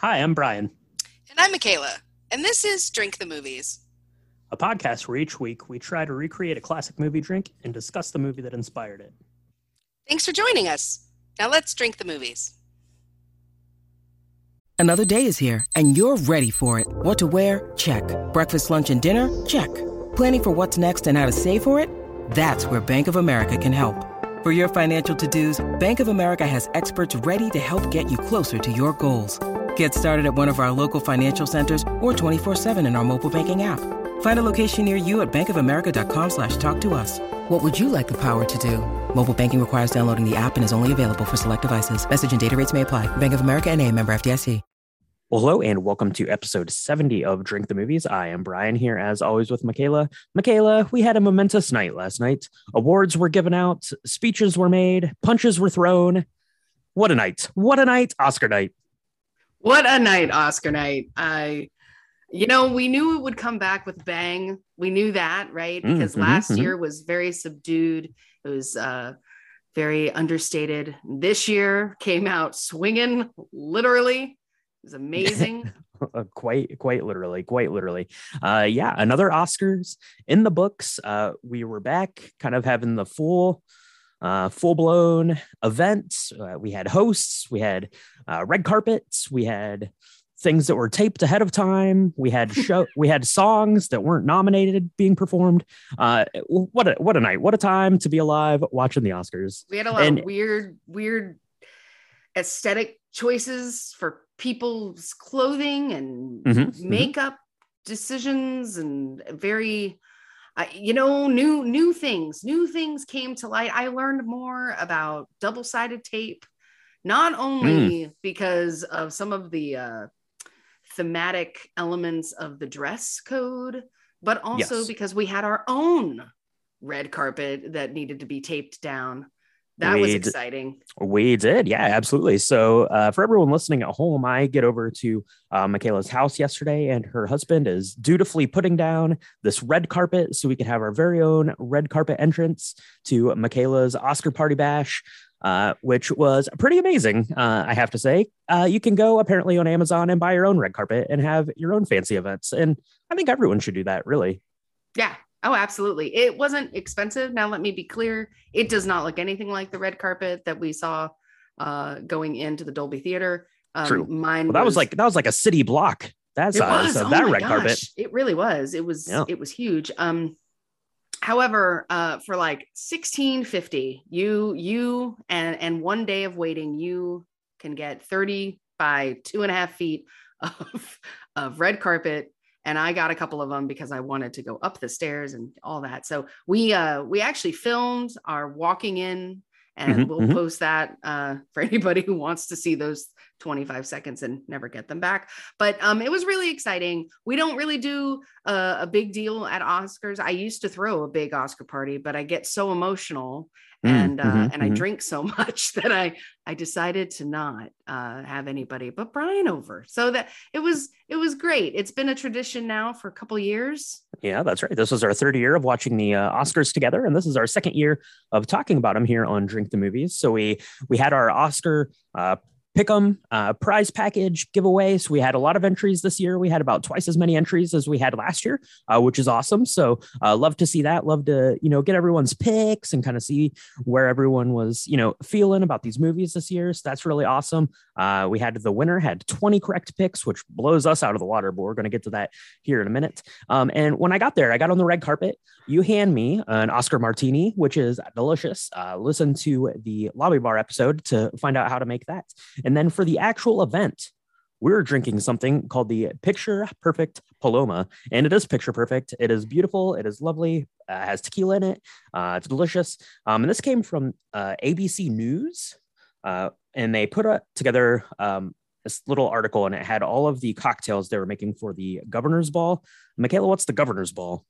Hi, I'm Brian, And I'm Michaela, and this is Drink the Movies. a podcast where each week we try to recreate a classic movie drink and discuss the movie that inspired it. Thanks for joining us. Now let's drink the movies. Another day is here, and you're ready for it. What to wear? Check. Breakfast, lunch, and dinner? Check. Planning for what's next and how to save for it? That's where Bank of America can help. For your financial to dos, Bank of America has experts ready to help get you closer to your goals. Get started at one of our local financial centers or 24-7 in our mobile banking app. Find a location near you at bankofamerica.com slash talk to us. What would you like the power to do? Mobile banking requires downloading the app and is only available for select devices. Message and data rates may apply. Bank of America and a member FDIC. Well, hello and welcome to episode 70 of Drink the Movies. I am Brian here, as always, with Michaela. Michaela, we had a momentous night last night. Awards were given out, speeches were made, punches were thrown. What a night! What a night! Oscar night. What a night, Oscar night. I, you know, we knew it would come back with bang. We knew that, right? Mm, Because mhm, last mhm. year was very subdued. It was uh, very understated. This year came out swinging, literally. It was amazing. Uh, quite quite literally quite literally uh yeah another oscars in the books uh we were back kind of having the full uh full blown events. Uh, we had hosts we had uh red carpets we had things that were taped ahead of time we had show we had songs that weren't nominated being performed. Uh what a what a night what a time to be alive watching the oscars. We had a lot And- of weird, weird aesthetic choices for people's clothing and Mhm, mhm. makeup decisions and very I you know new new things new things came to light. I learned more about double-sided tape not only because of some of the uh thematic elements of the dress code but also Yes. because we had our own red carpet that needed to be taped down that was We d- exciting We did, yeah, absolutely. So, uh, for everyone listening at home, I get over to uh, Michaela's house yesterday, and her husband is dutifully putting down this red carpet so we can have our very own red carpet entrance to Michaela's Oscar Party Bash, uh, which was pretty amazing, uh, I have to say. Uh, you can go apparently on Amazon and buy your own red carpet and have your own fancy events, and I think everyone should do that, really. Yeah. Oh, absolutely. It wasn't expensive. Now, let me be clear. It does not look anything like the red carpet that we saw uh, going into the Dolby Theater. Um, True. Mine. Well, that was like that was like a city block. That it size was. of Oh that red carpet. gosh. It really was. It was. Yeah. It was huge. Um, however, uh, for like sixteen fifty, you you and and one day of waiting, you can get thirty by two and a half feet of of red carpet and I got a couple of them because I wanted to go up the stairs and all that. So we uh we actually filmed our walking in and Mhm, we'll mhm. post that uh for anybody who wants to see those 25 seconds and never get them back. But um it was really exciting. We don't really do a, a big deal at Oscars. I used to throw a big Oscar party, but I get so emotional Mm, and uh, mhm, and I mhm. drink so much that I I decided to not uh, have anybody but Brian over. So that it was it was great. It's been a tradition now for a couple years. Yeah, that's right. This was our third year of watching the uh, Oscars together, and this is our second year of talking about them here on Drink the Movies. So we we had our Oscar uh, pick 'em uh, prize package giveaway. So we had a lot of entries this year. We had about twice as many entries as we had last year, uh, which is awesome. So uh, love to see that. Love to you know get everyone's picks and kind of see where everyone was you know feeling about these movies this year. So that's really awesome. Uh, we had the winner had 20 correct picks, which blows us out of the water. But we're going to get to that here in a minute. Um, and when I got there, I got on the red carpet. You hand me an Oscar martini, which is delicious. Uh, listen to the lobby bar episode to find out how to make that. And then for the actual event, we're drinking something called the Picture Perfect Paloma, and it is picture perfect. It is beautiful. It is lovely. Uh, it has tequila in it. Uh, it's delicious. Um, and this came from uh, ABC News, uh, and they put uh, together um, this little article, and it had all of the cocktails they were making for the governor's ball. Michaela, what's the governor's ball?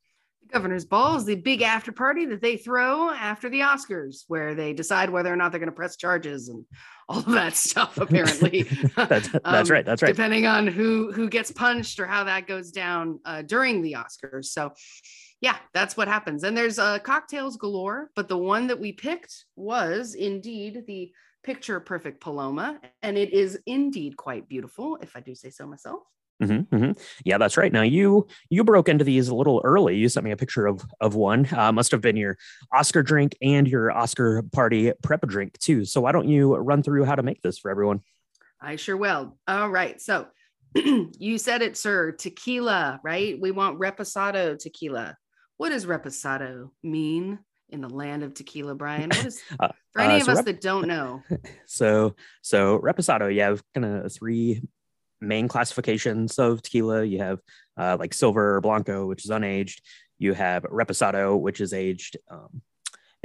The governor's ball is the big after party that they throw after the Oscars, where they decide whether or not they're going to press charges and all of that stuff. Apparently, that's, that's Um, right. That's right. Depending on who who gets punched or how that goes down uh, during the Oscars. So, yeah, that's what happens. And there's uh, cocktails galore, but the one that we picked was indeed the picture perfect Paloma, and it is indeed quite beautiful, if I do say so myself. Mm-hmm, mm-hmm. Yeah, that's right. Now you you broke into these a little early. You sent me a picture of of one. Uh, must have been your Oscar drink and your Oscar party prep drink too. So why don't you run through how to make this for everyone? I sure will. All right. So you said it, sir. Tequila, right? We want reposado tequila. What does reposado mean in the land of tequila, Brian? What is uh, for any uh, of us rep- that don't know? So, so reposado, you have kind of three main classifications of tequila. You have uh, like silver or blanco, which is unaged. You have reposado, which is aged um,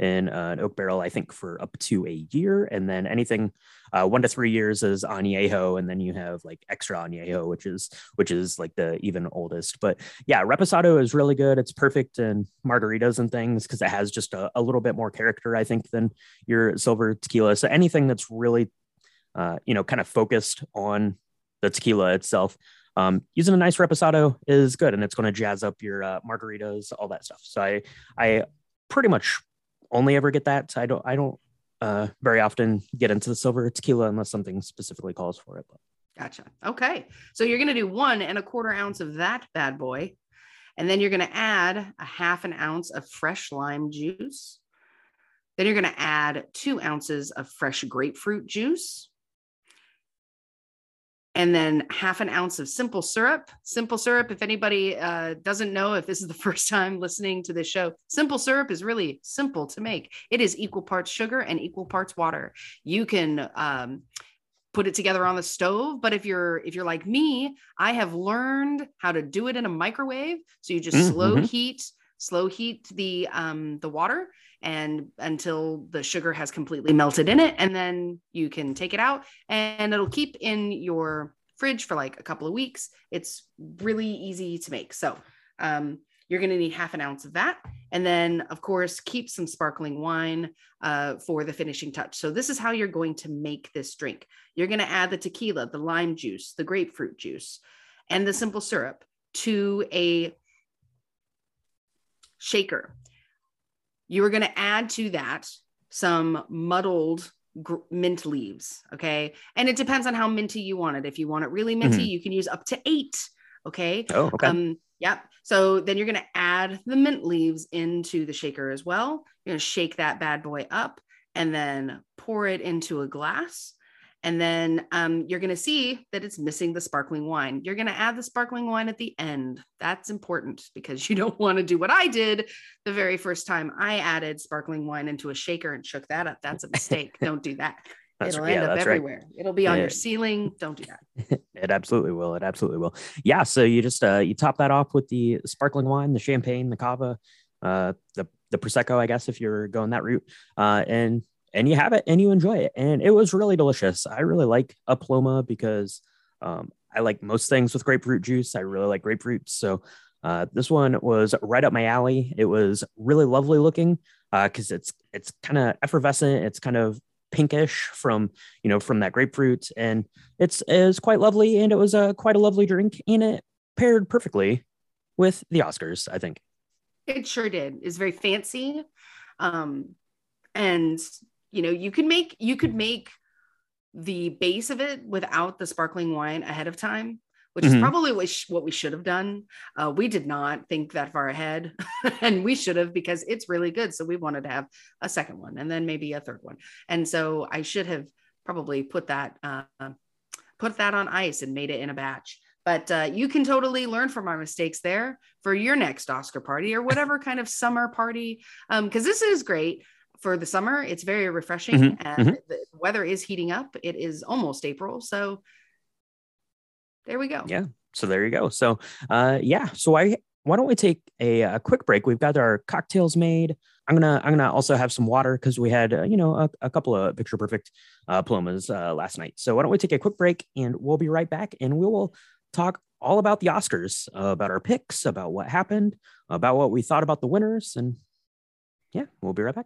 in uh, an oak barrel, I think, for up to a year. And then anything uh, one to three years is añejo, and then you have like extra añejo, which is which is like the even oldest. But yeah, reposado is really good. It's perfect in margaritas and things because it has just a, a, little bit more character, I think, than your silver tequila. So anything that's really uh, you know kind of focused on the tequila itself. Um, using a nice reposado is good, and it's going to jazz up your uh, margaritas, all that stuff. So I, I pretty much only ever get that. I don't I don't uh, very often get into the silver tequila unless something specifically calls for it. But. Gotcha. Okay. So you're going to do one and a quarter ounce of that bad boy. And then you're going to add a half an ounce of fresh lime juice. Then you're going to add two ounces of fresh grapefruit juice and then half an ounce of simple syrup. Simple syrup, if anybody uh, doesn't know, if this is the first time listening to this show, simple syrup is really simple to make. It is equal parts sugar and equal parts water. You can um, put it together on the stove, but if you're if you're like me, I have learned how to do it in a microwave. So you just mm-hmm. slow heat, slow heat the um, the water and until the sugar has completely melted in it and then you can take it out and it'll keep in your fridge for like a couple of weeks. It's really easy to make. So um, you're going to need half an ounce of that and then of course keep some sparkling wine uh, for the finishing touch. So this is how you're going to make this drink. You're going to add the tequila the lime juice the grapefruit juice and the simple syrup to a shaker you are going to add to that some muddled gr- mint leaves. Okay. And it depends on how minty you want it. If you want it really minty, mm-hmm. you can use up to eight. Okay. Oh, okay. Um, yep. So then you're going to add the mint leaves into the shaker as well. You're going to shake that bad boy up and then pour it into a glass. And then um, you're going to see that it's missing the sparkling wine. You're going to add the sparkling wine at the end. That's important because you don't want to do what I did the very first time I added sparkling wine into a shaker and shook that up. That's a mistake. don't do that. That's, It'll end up everywhere. Right. It'll be on yeah. your ceiling. Don't do that. it absolutely will. It absolutely will. Yeah. So you just uh, you top that off with the sparkling wine, the champagne, the cava, uh, the the prosecco, I guess, if you're going that route, uh, and and you have it and you enjoy it. And it was really delicious. I really like a Paloma because um, I like most things with grapefruit juice. I really like grapefruits. So uh, this one was right up my alley. It was really lovely looking because uh, it's it's kind of effervescent. It's kind of pinkish from you know from that grapefruit, and it's is quite lovely. And it was a quite a lovely drink, and it paired perfectly with the Oscars. I think it sure did. It's very fancy, um, and you know you can make you could make the base of it without the sparkling wine ahead of time which mm-hmm. is probably what, sh- what we should have done. Uh, we did not think that far ahead and we should have because it's really good. So we wanted to have a second one and then maybe a third one. And so i should have probably put that uh, put that on ice and made it in a batch. But uh, you can totally learn from our mistakes there for your next oscar party or whatever kind of summer party. Because um, this is great for the summer. It's very refreshing mm-hmm. and mm-hmm. the weather is heating up. It is almost April. So there we go. Yeah. So there you go. So uh yeah. So I why don't we take a, a quick break? We've got our cocktails made. I'm gonna I'm gonna also have some water because we had uh, you know a, a, couple of picture perfect uh, palomas uh, last night. So why don't we take a quick break and we'll be right back and we will talk all about the Oscars, uh, about our picks, about what happened, about what we thought about the winners, and yeah, we'll be right back.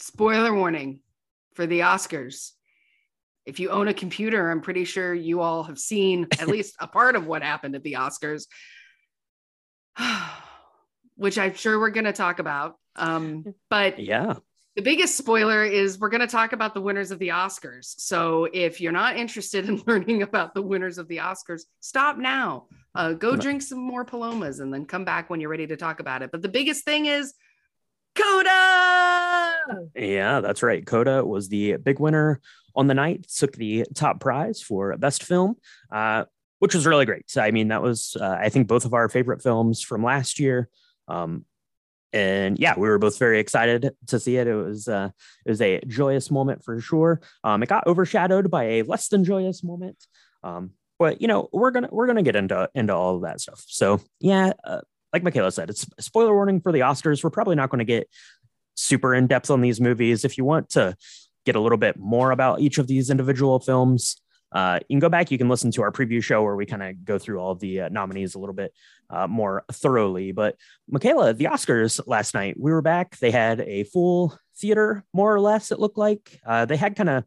Spoiler warning for the Oscars. If you own a computer, I'm pretty sure you all have seen at least a part of what happened at the Oscars, which I'm sure we're going to talk about. Um, but Yeah. the biggest spoiler is we're going to talk about the winners of the Oscars. So if you're not interested in learning about the winners of the Oscars, stop now. Uh, go drink some more palomas and then come back when you're ready to talk about it. But the biggest thing is Coda. Yeah, that's right. Coda was the big winner on the night, took the top prize for best film, uh, which was really great. I mean, that was, uh, I think, both of our favorite films from last year. Um, and yeah, we were both very excited to see it. It was uh, it was a joyous moment for sure. Um, it got overshadowed by a less than joyous moment. Um, but you know, we're gonna we're gonna get into into all of that stuff. So yeah, uh, like Michaela said, it's spoiler warning for the Oscars. We're probably not going to get super in depth on these movies. If you want to get a little bit more about each of these individual films, uh, you can go back. You can listen to our preview show where we kind of go through all the uh, nominees a little bit uh, more thoroughly. But Michaela, the Oscars last night, we were back. They had a full theater, more or less. It looked like uh, they had kind of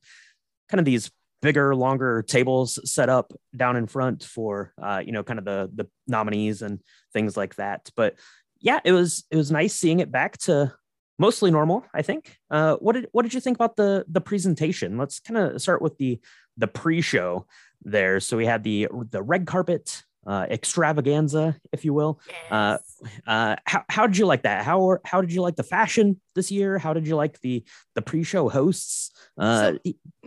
kind of these bigger, longer tables set up down in front for uh, you know kind of the the nominees and things like that. But yeah, it was it was nice seeing it back to mostly normal. I think. Uh, what did what did you think about the the presentation? Let's kind of start with the the pre-show there. So we had the the red carpet uh, extravaganza, if you will. Uh, uh, how how did you like that? How how did you like the fashion this year? How did you like the the pre-show hosts? Uh,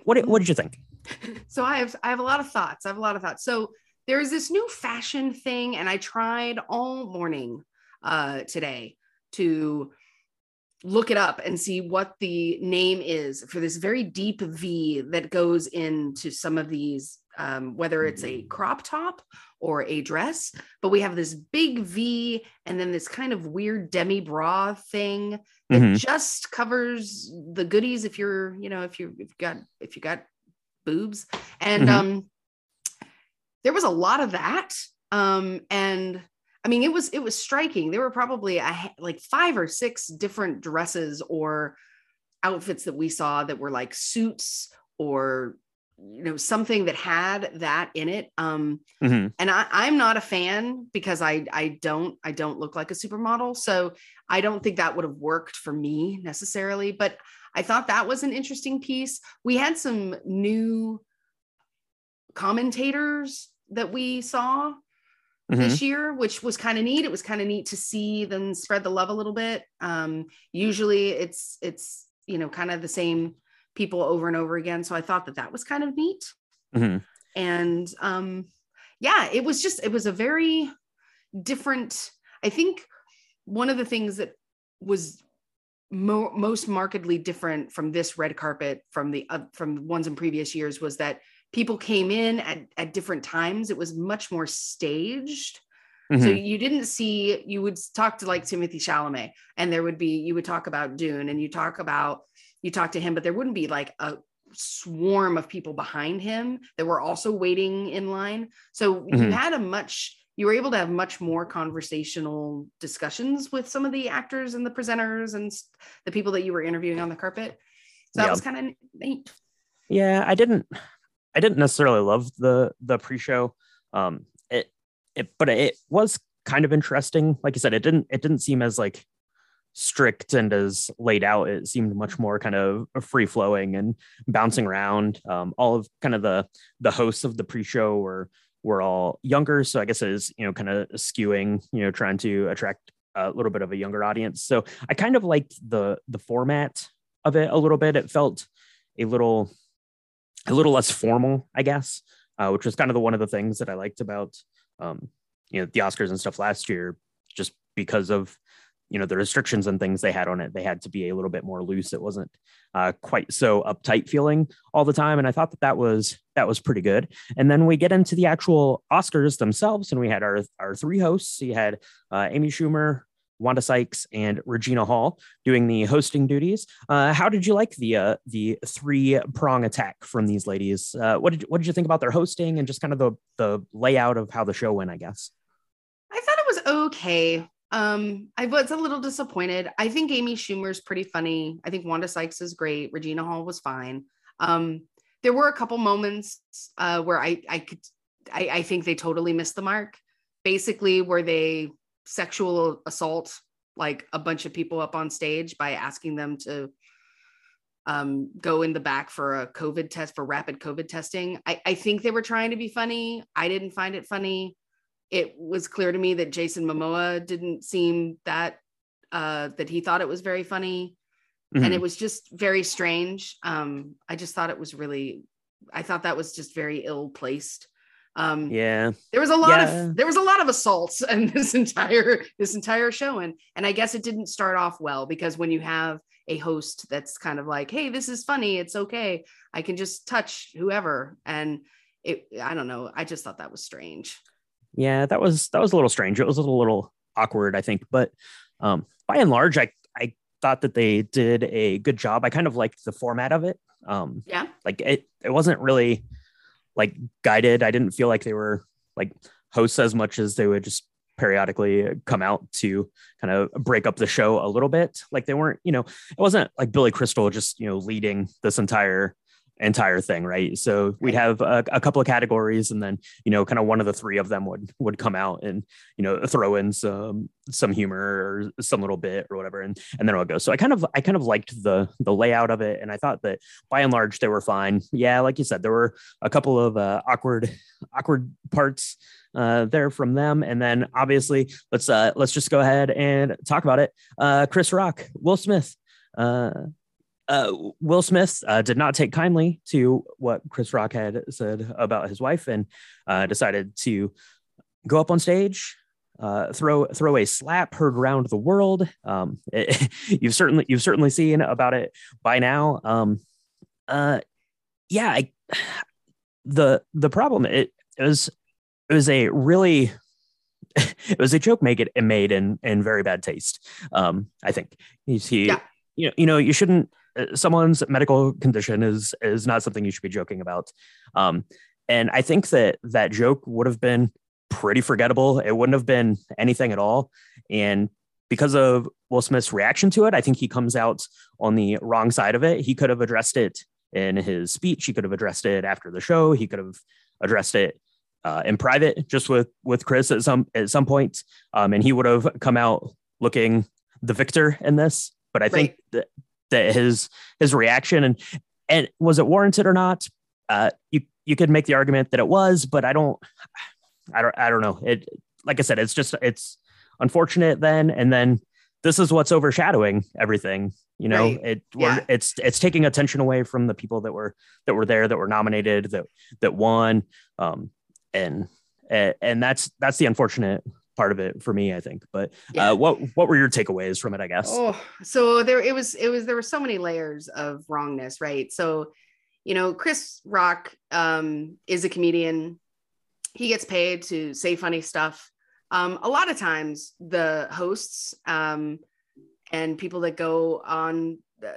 what did, what did you think? so I have I have a lot of thoughts. I have a lot of thoughts. So there is this new fashion thing, and I tried all morning uh, today to look it up and see what the name is for this very deep V that goes into some of these, um, whether it's a crop top or a dress. But we have this big V and then this kind of weird demi bra thing that Mhm. just covers the goodies if you're, you know, if you if you got if you got boobs. And Mhm. um there was a lot of that. Um, and I mean, it was it was striking. There were probably a, like five or six different dresses or outfits that we saw that were like suits or you know something that had that in it. Um, Mhm. and I, I'm not a fan because I I don't I don't look like a supermodel, so I don't think that would have worked for me necessarily. But I thought that was an interesting piece. We had some new commentators that we saw Mhm. this year, which was kind of neat. It was kind of neat to see them spread the love a little bit. Um, usually it's it's you know kind of the same people over and over again. So I thought that that was kind of neat. Mhm. And um, yeah, it was just it was a very different. I think one of the things that was mo- most markedly different from this red carpet from the uh, from ones in previous years was that people came in at, at different times it was much more staged so Mhm. you didn't see you would talk to like Timothée Chalamet and there would be you would talk about dune and you talk about you talk to him but there wouldn't be like a swarm of people behind him that were also waiting in line so you Mhm. had a much you were able to have much more conversational discussions with some of the actors and the presenters and the people that you were interviewing on the carpet so that Yeah. was kind of neat Yeah, I didn't I didn't necessarily love the the pre-show. Um it it but it was kind of interesting. Like you said, it didn't it didn't seem as like strict and as laid out. It seemed much more kind of free flowing and bouncing around. Um all of kind of the the hosts of the pre-show were were all younger. So I guess it is, you know, kind of skewing, you know, trying to attract a little bit of a younger audience. So I kind of liked the the format of it a little bit. It felt a little a little less formal, I guess, uh, which was kind of the one of the things that I liked about um, you know the Oscars and stuff last year, just because of you know the restrictions and things they had on it they had to be a little bit more loose. It wasn't uh, quite so uptight feeling all the time and i thought that that was that was pretty good. And then we get into the actual oscars themselves and we had our our three hosts. You had uh, amy schumer Wanda Sykes and Regina Hall doing the hosting duties. Uh, how did you like the uh, the three prong attack from these ladies? Uh, what did what did you think about their hosting and just kind of the the layout of how the show went? I guess I thought it was okay. Um, I was a little disappointed. I think Amy Schumer's pretty funny. I think Wanda Sykes is great. Regina Hall was fine. Um, there were a couple moments uh, where I I could I, I think they totally missed the mark. Basically, where they sexual assault like a bunch of people up on stage by asking them to um, go in the back for a COVID test for rapid COVID testing. I, I think they were trying to be funny. I didn't find it funny it was clear to me that Jason Momoa didn't seem that uh, that he thought it was very funny, mm-hmm. and it was just very strange. Um, I just thought it was really, I thought that was just very ill placed. Um, yeah, there was a lot yeah. of there was a lot of assaults in this entire this entire show, and and I guess it didn't start off well because when you have a host that's kind of like, hey, this is funny, it's okay, I can just touch whoever, and it, I don't know, I just thought that was strange. Yeah, that was that was a little strange. It was a little awkward, I think, but um, by and large, I I thought that they did a good job. I kind of liked the format of it. Um, yeah, like it it wasn't really like guided. I didn't feel like they were like hosts as much as they would just periodically come out to kind of break up the show a little bit. Like they weren't, you know, it wasn't like Billy Crystal just, you know, leading this entire entire thing right? So we'd have a, a, couple of categories and then you know kind of one of the three of them would would come out and you know throw in some some humor or some little bit or whatever and and then it would go. So i kind of i kind of liked the the layout of it and i thought that by and large they were fine. Yeah like you said there were a couple of uh, awkward awkward parts uh, there from them and then obviously let's uh let's just go ahead and talk about it. Uh chris rock will smith uh Will Smith uh, did not take kindly to what Chris Rock had said about his wife and uh, decided to go up on stage, uh, throw throw a slap heard around the world. Um, it, you've certainly you've certainly seen about it by now. Um, uh, yeah, I, the the problem it, it was it was a really it was a joke make it made in in very bad taste. Um, I think he's he. Yeah. You know, you know, you shouldn't someone's medical condition is is not something you should be joking about. Um, and I think that that joke would have been pretty forgettable. It wouldn't have been anything at all. And because of Will Smith's reaction to it, I think he comes out on the wrong side of it. He could have addressed it in his speech. He could have addressed it after the show. He could have addressed it uh, in private, just with with Chris at some at some point, um, and he would have come out looking the victor in this. But I right. think that that his his reaction and and was it warranted or not? Uh, you you could make the argument that it was, but I don't, I don't, I don't know. It like I said, it's just it's unfortunate then, and then this is what's overshadowing everything. You know, right. it yeah. it's it's taking attention away from the people that were that were there, that were nominated, that that won, um, and and that's that's the unfortunate part of it for me, I think. But yeah. uh, what what were your takeaways from it? I guess. Oh, so there it was. It was there were so many layers of wrongness, right? So, you know, Chris Rock um, is a comedian. He gets paid to say funny stuff. Um, a lot of times, the hosts um, and people that go on uh,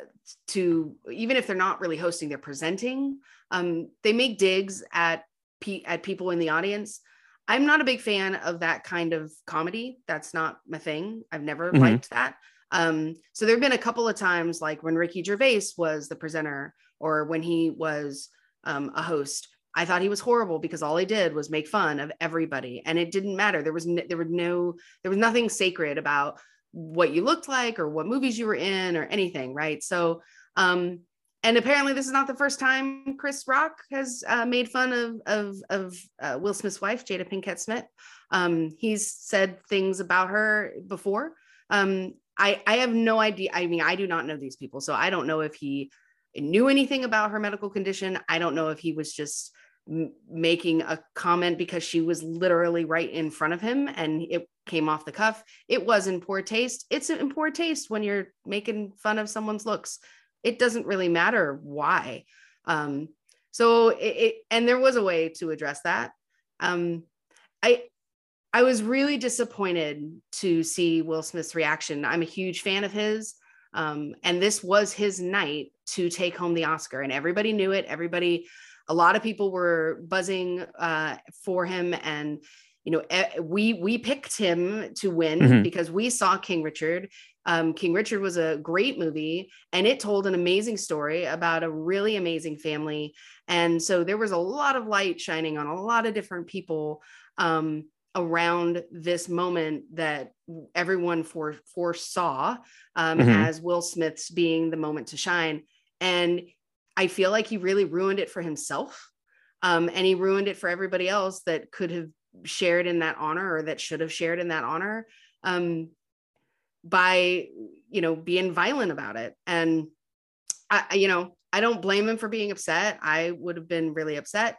to even if they're not really hosting, they're presenting. Um, they make digs at pe- at people in the audience I'm not a big fan of that kind of comedy. That's not my thing. I've never mm-hmm. liked that. Um, so there have been a couple of times, like when Ricky Gervais was the presenter or when he was um, a host. I thought he was horrible because all he did was make fun of everybody, and it didn't matter. There was no, there was no there was nothing sacred about what you looked like or what movies you were in or anything, right? So um, and apparently this is not the first time Chris Rock has uh, made fun of of, of uh, Will Smith's wife, Jada Pinkett Smith. Um, he's said things about her before. Um, I I have no idea. I mean, I do not know these people, so I don't know if he knew anything about her medical condition. I don't know if he was just m- making a comment because she was literally right in front of him and it came off the cuff. It was in poor taste. It's in poor taste when you're making fun of someone's looks. It doesn't really matter why. Um, so it, it and there was a way to address that. Um, I I was really disappointed to see Will Smith's reaction. I'm a huge fan of his. Um, and this was his night to take home the Oscar, and everybody knew it. Everybody, a lot of people were buzzing uh, for him, and you know, we we picked him to win mm-hmm. because we saw King Richard. Um, King Richard was a great movie, and it told an amazing story about a really amazing family. And so there was a lot of light shining on a lot of different people. Um, around this moment that everyone for, foresaw um, mm-hmm. as Will Smith's being the moment to shine. And I feel like he really ruined it for himself. Um, and he ruined it for everybody else that could have shared in that honor or that should have shared in that honor um, by, you know, being violent about it. And, I, you know, I don't blame him for being upset. I would have been really upset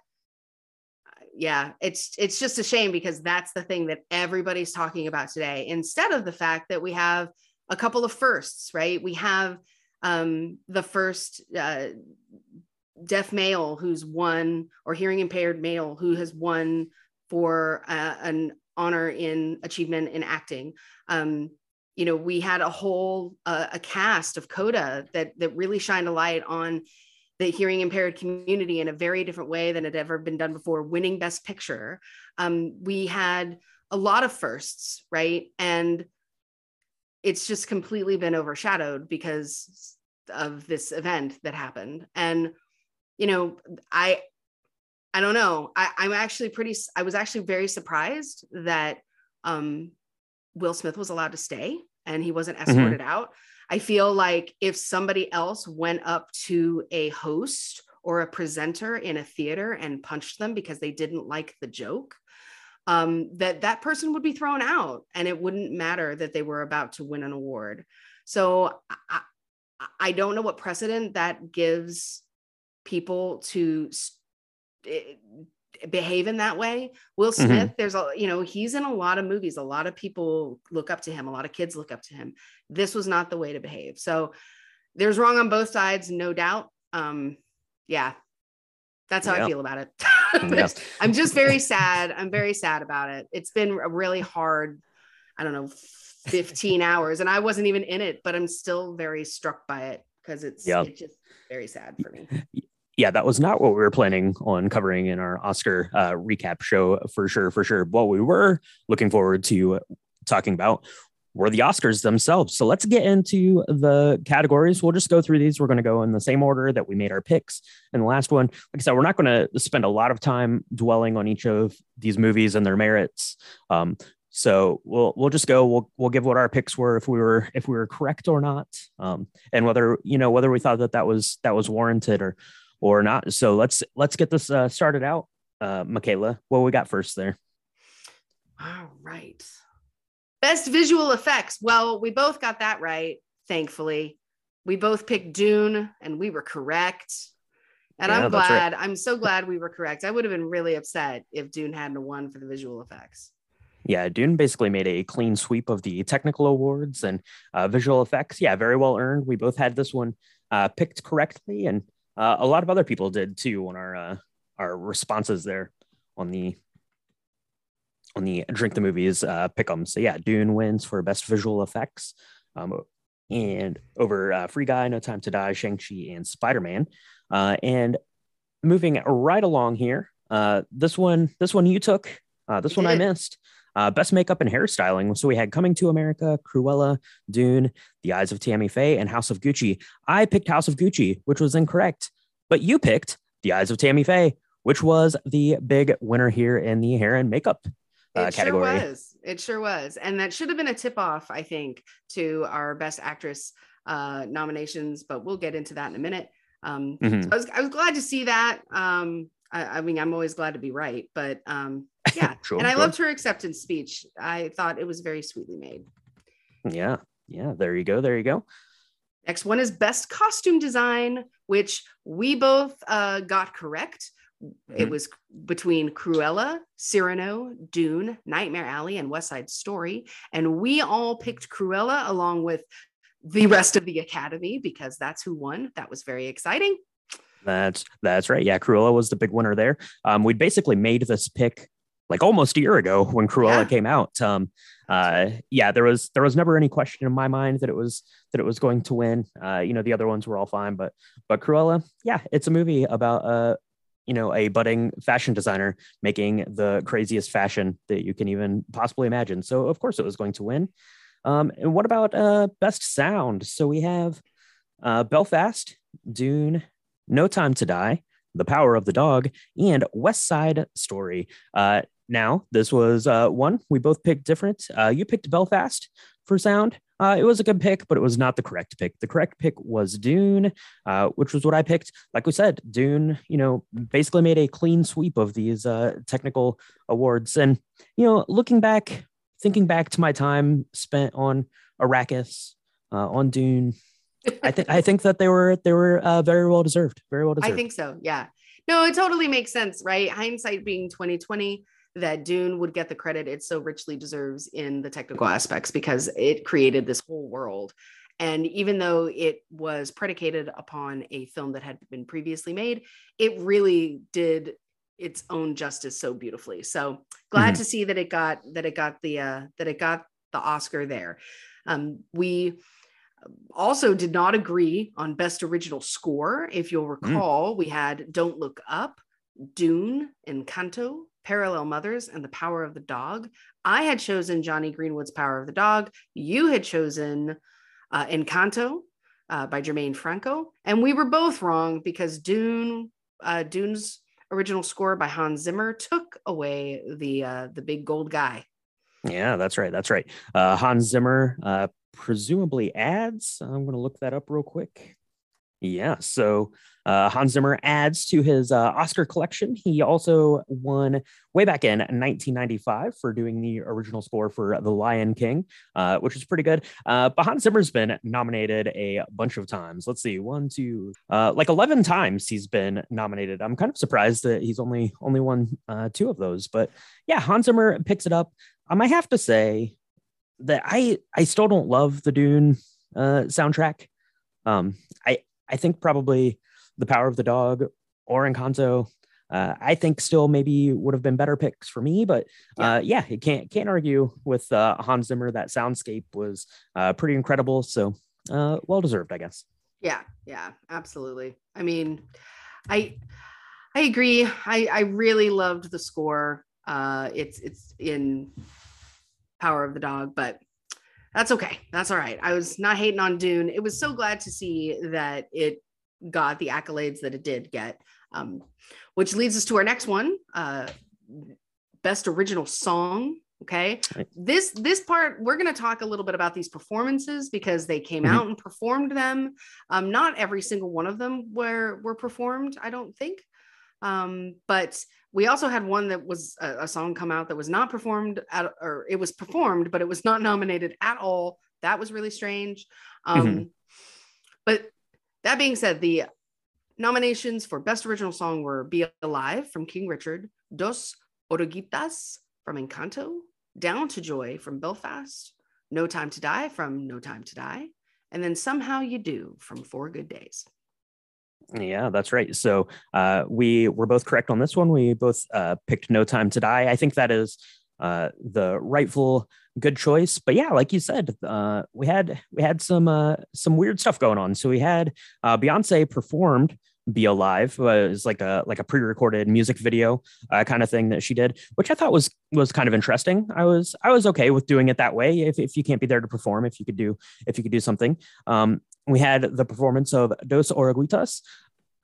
yeah it's it's just a shame because that's the thing that everybody's talking about today instead of the fact that we have a couple of firsts right we have um the first uh deaf male who's won or hearing impaired male who has won for uh, an honor in achievement in acting um you know we had a whole uh, a cast of coda that that really shined a light on the hearing impaired community in a very different way than had ever been done before, winning Best Picture. Um, we had a lot of firsts, right? And it's just completely been overshadowed because of this event that happened. And, you know, I, I don't know. I, I'm actually pretty, I was actually very surprised that um, Will Smith was allowed to stay and he wasn't mm-hmm. escorted mm-hmm. out. I feel like if somebody else went up to a host or a presenter in a theater and punched them because they didn't like the joke, um, that that person would be thrown out and it wouldn't matter that they were about to win an award. So I, I don't know what precedent that gives people to behave in that way. Will mm-hmm. Smith, mm-hmm. there's a, you know, he's in a lot of movies. A lot of people look up to him. A lot of kids look up to him. This was not the way to behave. So there's wrong on both sides, no doubt. Um, yeah, that's how I feel about it. I'm just very sad. I'm very sad about it. It's been a really hard, I don't know, 15 hours, and I wasn't even in it, but I'm still very struck by it because it's, it's just very sad for me yeah, that was not what we were planning on covering in our Oscar uh, recap show for sure, for sure. What we were looking forward to talking about were the Oscars themselves. So let's get into the categories. We'll just go through these. We're going to go in the same order that we made our picks And the last one. Like I said, we're not going to spend a lot of time dwelling on each of these movies and their merits. Um, so we'll we'll just go. We'll we'll give what our picks were if we were if we were correct or not, um, and whether you know whether we thought that that was that was warranted or or not. So let's let's get this uh, started out. Uh, Michaela, what we got first there? All right. Best visual effects. Well, we both got that right, thankfully. We both picked Dune and we were correct. And yeah, I'm glad. Right. I'm so glad we were correct. I would have been really upset if Dune hadn't won for the visual effects. Yeah, Dune basically made a clean sweep of the technical awards and uh, visual effects. Yeah, very well earned. We both had this one uh, picked correctly, and uh, a lot of other people did too on our uh, our responses there on the on the drink the movies uh, pick them. So yeah, Dune wins for best visual effects. Um, and over uh, Free Guy, No Time to Die, Shang Chi, and Spider Man. Uh, and moving right along here, uh, this one, this one you took, uh, this one I missed. Uh, best makeup and hairstyling. So we had Coming to America, Cruella, Dune, The Eyes of Tammy Faye, and House of Gucci. I picked House of Gucci, which was incorrect, but you picked The Eyes of Tammy Faye, which was the big winner here in the hair and makeup uh, it category. Sure was. It sure was. And that should have been a tip off, I think, to our best actress uh, nominations, but we'll get into that in a minute. Um, mm-hmm. so I, was, I was glad to see that. Um, I, I, mean, I'm always glad to be right, but um, yeah. sure, and I sure. loved her acceptance speech. I thought it was very sweetly made. Yeah. Yeah. There you go. There you go. Next one is best costume design, which we both uh, got correct. It Mhm. was between Cruella, Cyrano, Dune, Nightmare Alley, and West Side Story. And we all picked Cruella along with the rest of the Academy because that's who won. That was very exciting. That's that's right. Yeah, Cruella was the big winner there. Um, we basically made this pick like almost a year ago when Cruella Yeah. came out. Um, uh, yeah, there was there was never any question in my mind that it was that it was going to win. Uh, you know, the other ones were all fine, but but Cruella, yeah, it's a movie about uh, you know, a budding fashion designer making the craziest fashion that you can even possibly imagine. So of course it was going to win. Um, and what about uh best sound? So we have uh Belfast, Dune, No Time to Die, The Power of the Dog, and West Side Story. Uh, now, this was uh, one we both picked different. Uh, you picked Belfast for sound. Uh, it was a good pick, but it was not the correct pick. The correct pick was Dune, uh, which was what I picked. Like we said, Dune, you know, basically made a clean sweep of these uh, technical awards. And, you know, looking back, thinking back to my time spent on Arrakis, uh, on Dune, I think I think that they were they were uh, very well deserved. Very well deserved. I think so. Yeah. No, it totally makes sense, right? Hindsight being 2020, that Dune would get the credit it so richly deserves in the technical aspects because it created this whole world. And even though it was predicated upon a film that had been previously made, it really did its own justice so beautifully. So glad Mhm. to see that it got that it got the uh, that it got the Oscar there. Um, we also did not agree on best original score. If you'll recall, we had Don't Look Up, Dune, Encanto, Parallel Mothers, and The Power of the Dog. I had chosen Jonny Greenwood's Power of the Dog. You had chosen uh, Encanto uh, by Germaine Franco, and we were both wrong because Dune, uh, Dune's original score by Hans Zimmer took away the uh, the big gold guy. Yeah, that's right. That's right. Uh, Hans Zimmer uh, presumably adds. I'm going to look that up real quick. Yeah, so uh, Hans Zimmer adds to his uh, Oscar collection. He also won way back in 1995 for doing the original score for The Lion King, uh, which is pretty good. Uh, but Hans Zimmer's been nominated a bunch of times. Let's see, one, two, uh, like 11 times he's been nominated. I'm kind of surprised that he's only only won uh, two of those. But yeah, Hans Zimmer picks it up. Um, I have to say that I I still don't love the Dune soundtrack. Um, I I think probably the Power of the Dog or Encanto. Uh, I think still maybe would have been better picks for me, but uh, yeah, you can't can't argue with uh, Hans Zimmer. That soundscape was uh, pretty incredible, so uh, well deserved, I guess. Yeah, yeah, absolutely. I mean, I I agree. I I really loved the score. Uh it's it's in Power of the Dog, but that's okay. That's all right. I was not hating on Dune. It was so glad to see that it got the accolades that it did get. Um, which leads us to our next one. Uh best original song. Okay. Right. This this part, we're gonna talk a little bit about these performances because they came Mhm. out and performed them. Um, not every single one of them were were performed, I don't think. Um, but we also had one that was a, a song come out that was not performed at, or it was performed, but it was not nominated at all. That was really strange. Um, Mhm. But that being said, the nominations for Best Original Song were Be Alive from King Richard, Dos Oruguitas from Encanto, Down to Joy from Belfast, No Time to Die from No Time to Die, and then Somehow You Do from Four Good Days. Yeah, that's right. So uh, we were both correct on this one. We both uh, picked No Time to Die. I think that is uh, the rightful good choice. But yeah, like you said, uh, we had we had some uh, some weird stuff going on. So we had uh, Beyonce performed "Be Alive." Uh, was like a like a pre-recorded music video uh, kind of thing that she did, which I thought was was kind of interesting. I was I was okay with doing it that way. If if you can't be there to perform, if you could do if you could do something. Um, we had the performance of Dos Oruguitas,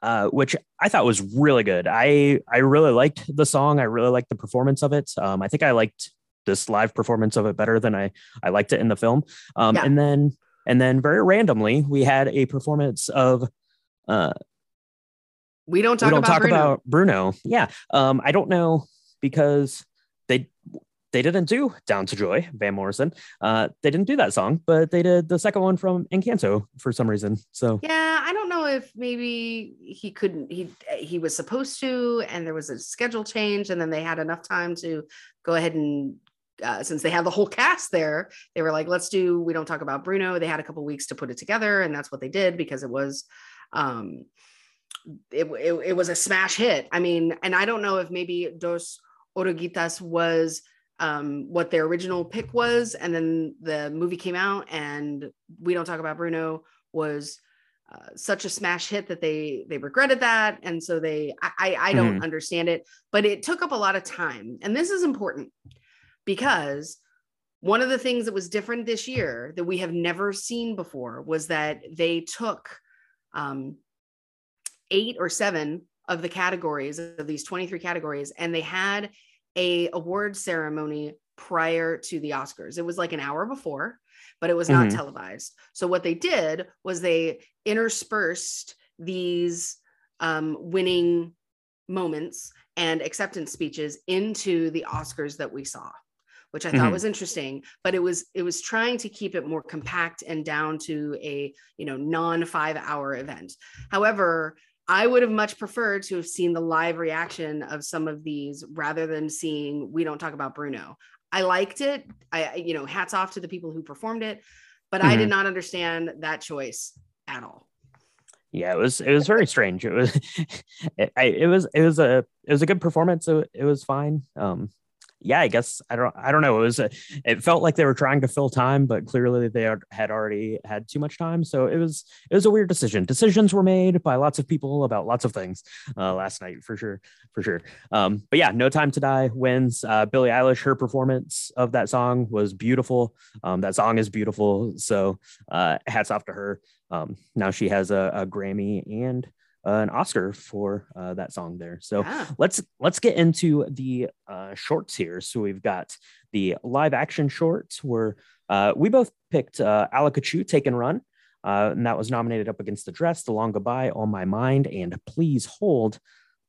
uh, which I thought was really good. I I really liked the song. I really liked the performance of it. Um, I think I liked this live performance of it better than I I liked it in the film. Um, Yeah. And then and then very randomly we had a performance of uh, We don't talk we don't about talk Bruno. about Bruno. Yeah. Um, I don't know because they they didn't do Down to Joy, Van Morrison. Uh, they didn't do that song, but they did the second one from Encanto for some reason. So yeah, I don't know if maybe he couldn't. He he was supposed to, and there was a schedule change, and then they had enough time to go ahead and. Uh, since they had the whole cast there, they were like, "Let's do." We don't talk about Bruno. They had a couple weeks to put it together, and that's what they did because it was, um, it, it, it was a smash hit. I mean, and I don't know if maybe Dos Oruguitas was um, what their original pick was, and then the movie came out, and we don't talk about Bruno was uh, such a smash hit that they they regretted that, and so they I I, I don't mm-hmm. understand it, but it took up a lot of time, and this is important because one of the things that was different this year that we have never seen before was that they took um, eight or seven of the categories of these 23 categories and they had a award ceremony prior to the Oscars. It was like an hour before, but it was not mm-hmm. televised. So what they did was they interspersed these um, winning moments and acceptance speeches into the Oscars that we saw which I mm-hmm. thought was interesting, but it was it was trying to keep it more compact and down to a, you know, non 5 hour event. However, I would have much preferred to have seen the live reaction of some of these rather than seeing we don't talk about Bruno. I liked it. I you know, hats off to the people who performed it, but mm-hmm. I did mm-hmm. not understand that choice at all. Yeah, it was it was very strange. It was it, I, it was it was a it was a good performance. So it was fine. Um yeah, I guess I don't I don't know. It was a, it felt like they were trying to fill time, but clearly they had already had too much time. So it was it was a weird decision. Decisions were made by lots of people about lots of things uh, last night for sure, for sure. Um, but yeah, No Time to Die wins. Uh, Billie Eilish, her performance of that song was beautiful. Um, that song is beautiful. So uh, hats off to her. Um, now she has a, a Grammy and uh, an Oscar for uh, that song there. So let's let's get into the uh, shorts here. So we've got the live action shorts where uh, we both picked uh, Ala Kachuu Take and Run. Uh, and that was nominated up against the dress, the long goodbye on my mind, and please hold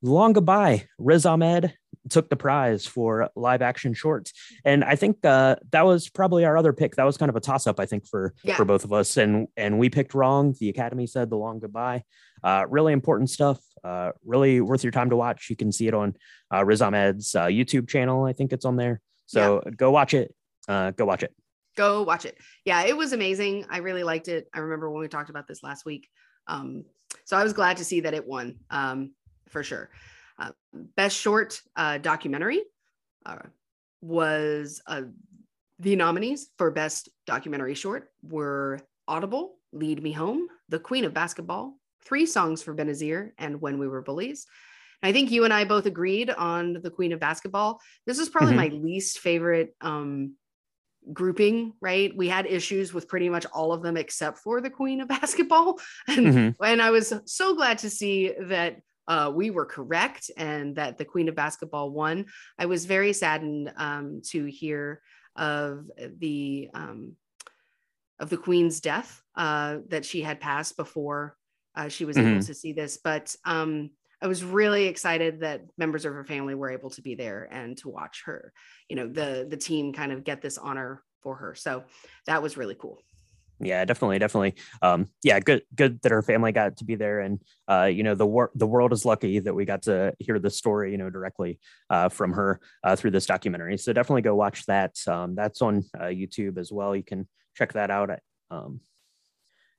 long goodbye. Riz Ahmed took the prize for live action shorts, and I think uh, that was probably our other pick. That was kind of a toss up, I think, for yeah. for both of us, and and we picked wrong. The Academy said the long goodbye. Uh, really important stuff. Uh, really worth your time to watch. You can see it on uh, Riz Ahmed's uh, YouTube channel. I think it's on there. So yeah. go watch it. Uh, go watch it. Go watch it. Yeah, it was amazing. I really liked it. I remember when we talked about this last week. Um, so I was glad to see that it won. Um, for sure. Uh, best short uh, documentary uh, was uh, the nominees for best documentary short were Audible, Lead Me Home, The Queen of Basketball, Three Songs for Benazir, and When We Were Bullies. And I think you and I both agreed on The Queen of Basketball. This is probably mm-hmm. my least favorite um, grouping, right? We had issues with pretty much all of them except for the queen of basketball. And, mm-hmm. and I was so glad to see that uh, we were correct and that the queen of basketball won. I was very saddened um, to hear of the um, of the queen's death uh, that she had passed before uh, she was mm-hmm. able to see this. But um, I was really excited that members of her family were able to be there and to watch her, you know, the the team kind of get this honor for her. So that was really cool yeah definitely definitely. Um yeah good good that her family got to be there and uh you know the world the world is lucky that we got to hear the story you know directly uh from her uh through this documentary. So definitely go watch that. Um that's on uh, youtube as well. You can check that out um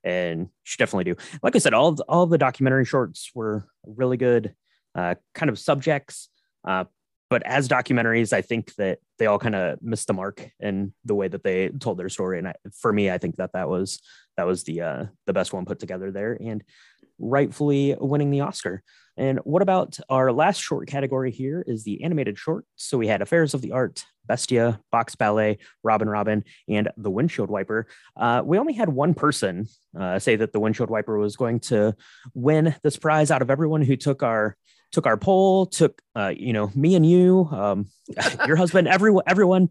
and should definitely do. Like i said all the, all the documentary shorts were really good uh kind of subjects uh but as documentaries, I think that they all kind of missed the mark in the way that they told their story. And I, for me, I think that that was that was the uh, the best one put together there, and rightfully winning the Oscar. And what about our last short category here is the animated short. So we had Affairs of the Art, Bestia, Box Ballet, Robin Robin, and The Windshield Wiper. Uh, we only had one person uh, say that The Windshield Wiper was going to win this prize out of everyone who took our took our poll, took uh, you know me and you, um, your husband, everyone, everyone.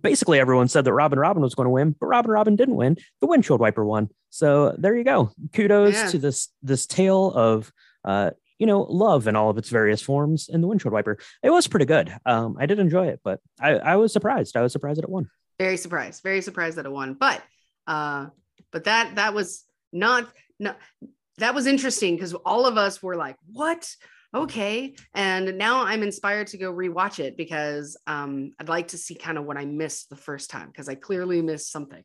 Basically, everyone said that Robin Robin was going to win, but Robin Robin didn't win. The windshield wiper won. So there you go. Kudos yeah. to this this tale of uh, you know, love in all of its various forms in the windshield wiper. It was pretty good. Um, I did enjoy it, but I, I was surprised. I was surprised that it won. Very surprised. Very surprised that it won. But uh, but that that was not not that was interesting because all of us were like, what? Okay. And now I'm inspired to go rewatch it because um, I'd like to see kind of what I missed the first time because I clearly missed something.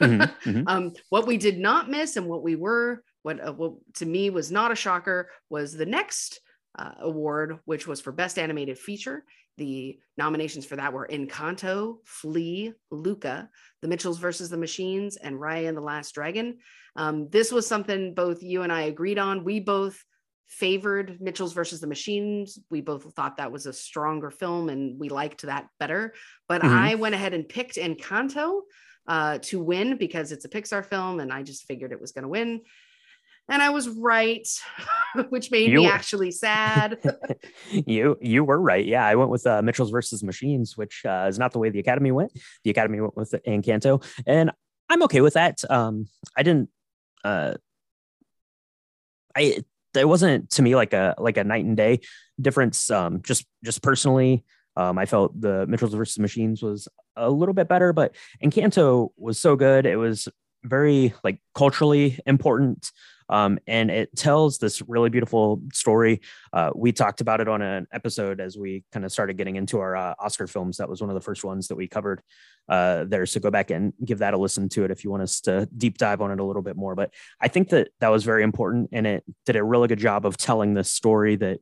Mm-hmm, mm-hmm. um, what we did not miss and what we were, what, uh, what to me was not a shocker was the next uh, award, which was for Best Animated Feature. The nominations for that were Encanto, Flea, Luca, The Mitchells versus the Machines, and Raya and the Last Dragon. Um, this was something both you and I agreed on. We both favored Mitchells versus the Machines. We both thought that was a stronger film and we liked that better. But mm-hmm. I went ahead and picked Encanto uh, to win because it's a Pixar film and I just figured it was going to win and I was right, which made you, me actually sad. you you were right. Yeah, I went with uh, Mitchell's versus Machines, which uh, is not the way the Academy went. The Academy went with Encanto, and I'm okay with that. Um, I didn't. Uh, I it wasn't to me like a like a night and day difference. Um, just just personally, um, I felt the Mitchells versus Machines was a little bit better, but Encanto was so good. It was very like culturally important. Um, and it tells this really beautiful story. Uh, we talked about it on an episode as we kind of started getting into our uh, Oscar films. That was one of the first ones that we covered uh, there. So go back and give that a listen to it if you want us to deep dive on it a little bit more. But I think that that was very important, and it did a really good job of telling this story that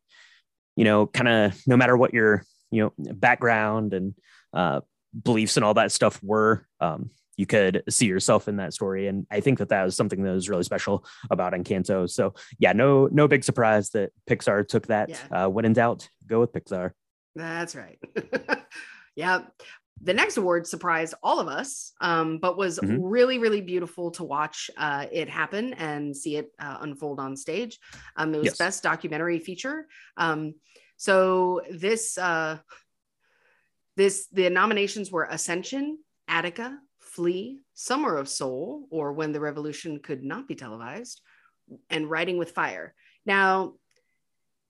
you know, kind of no matter what your you know background and uh, beliefs and all that stuff were. Um, you could see yourself in that story. And I think that that was something that was really special about Encanto. So yeah, no, no big surprise that Pixar took that. Yeah. Uh, when in doubt, go with Pixar. That's right. yeah. The next award surprised all of us, um, but was mm-hmm. really, really beautiful to watch uh, it happen and see it uh, unfold on stage. Um, it was yes. best documentary feature. Um, so this, uh, this, the nominations were Ascension, Attica, Flee, Summer of Soul, or When the Revolution Could Not Be Televised, and Writing with Fire. Now,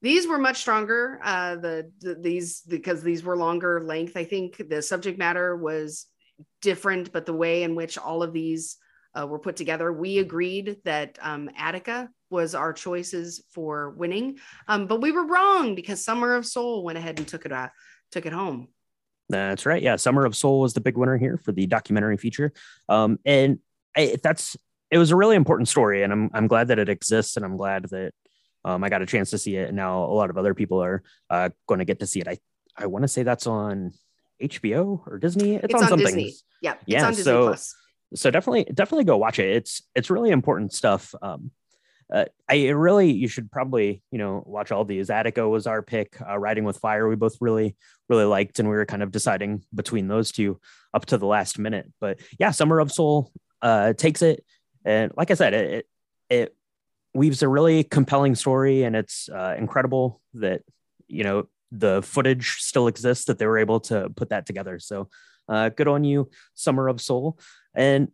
these were much stronger. Uh, the, the these because these were longer length. I think the subject matter was different, but the way in which all of these uh, were put together, we agreed that um, Attica was our choices for winning, um, but we were wrong because Summer of Soul went ahead and took it uh, took it home. That's right. Yeah, Summer of Soul was the big winner here for the documentary feature, um, and I, that's it was a really important story, and I'm I'm glad that it exists, and I'm glad that um, I got a chance to see it, and now a lot of other people are uh, going to get to see it. I I want to say that's on HBO or Disney. It's, it's on, on, something. Disney. Yeah, yeah. so Plus. so definitely definitely go watch it. It's it's really important stuff. Um, uh, I really, you should probably, you know, watch all these. Attica was our pick. Uh, Writing with Fire, we both really, really liked, and we were kind of deciding between those two up to the last minute. But yeah, Summer of Soul uh, takes it, and like I said, it it weaves a really compelling story, and it's uh, incredible that you know the footage still exists that they were able to put that together. So uh, good on you, Summer of Soul. And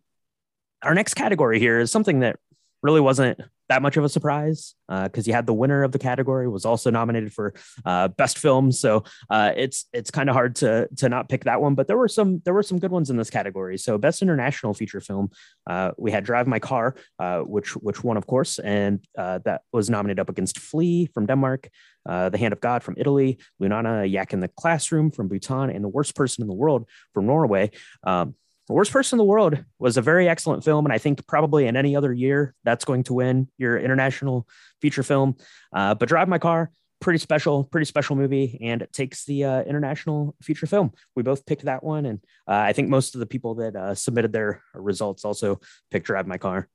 our next category here is something that really wasn't that much of a surprise because uh, you had the winner of the category was also nominated for uh, best film. So uh, it's it's kind of hard to to not pick that one. But there were some there were some good ones in this category. So best international feature film, uh, we had Drive My Car, uh, which which won of course, and uh, that was nominated up against Flee from Denmark, The Hand of God from Italy, Lunana Yak in the Classroom from Bhutan, and The Worst Person in the World from Norway. Um, the Worst Person in the World was a very excellent film. And I think probably in any other year, that's going to win your international feature film. Uh, but Drive My Car, pretty special, pretty special movie. And it takes the uh, international feature film. We both picked that one. And uh, I think most of the people that uh, submitted their results also picked Drive My Car.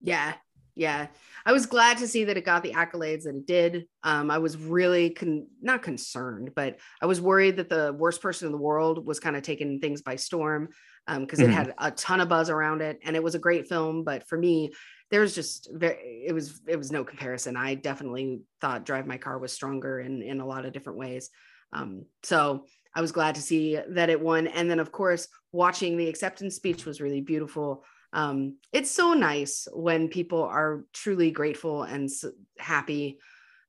Yeah. Yeah. I was glad to see that it got the accolades that it did. Um, I was really con- not concerned, but I was worried that the worst person in the world was kind of taking things by storm because um, mm-hmm. it had a ton of buzz around it and it was a great film. But for me, there was just very, it was, it was no comparison. I definitely thought Drive My Car was stronger in, in a lot of different ways. Um, so I was glad to see that it won. And then, of course, watching the acceptance speech was really beautiful. Um, it's so nice when people are truly grateful and happy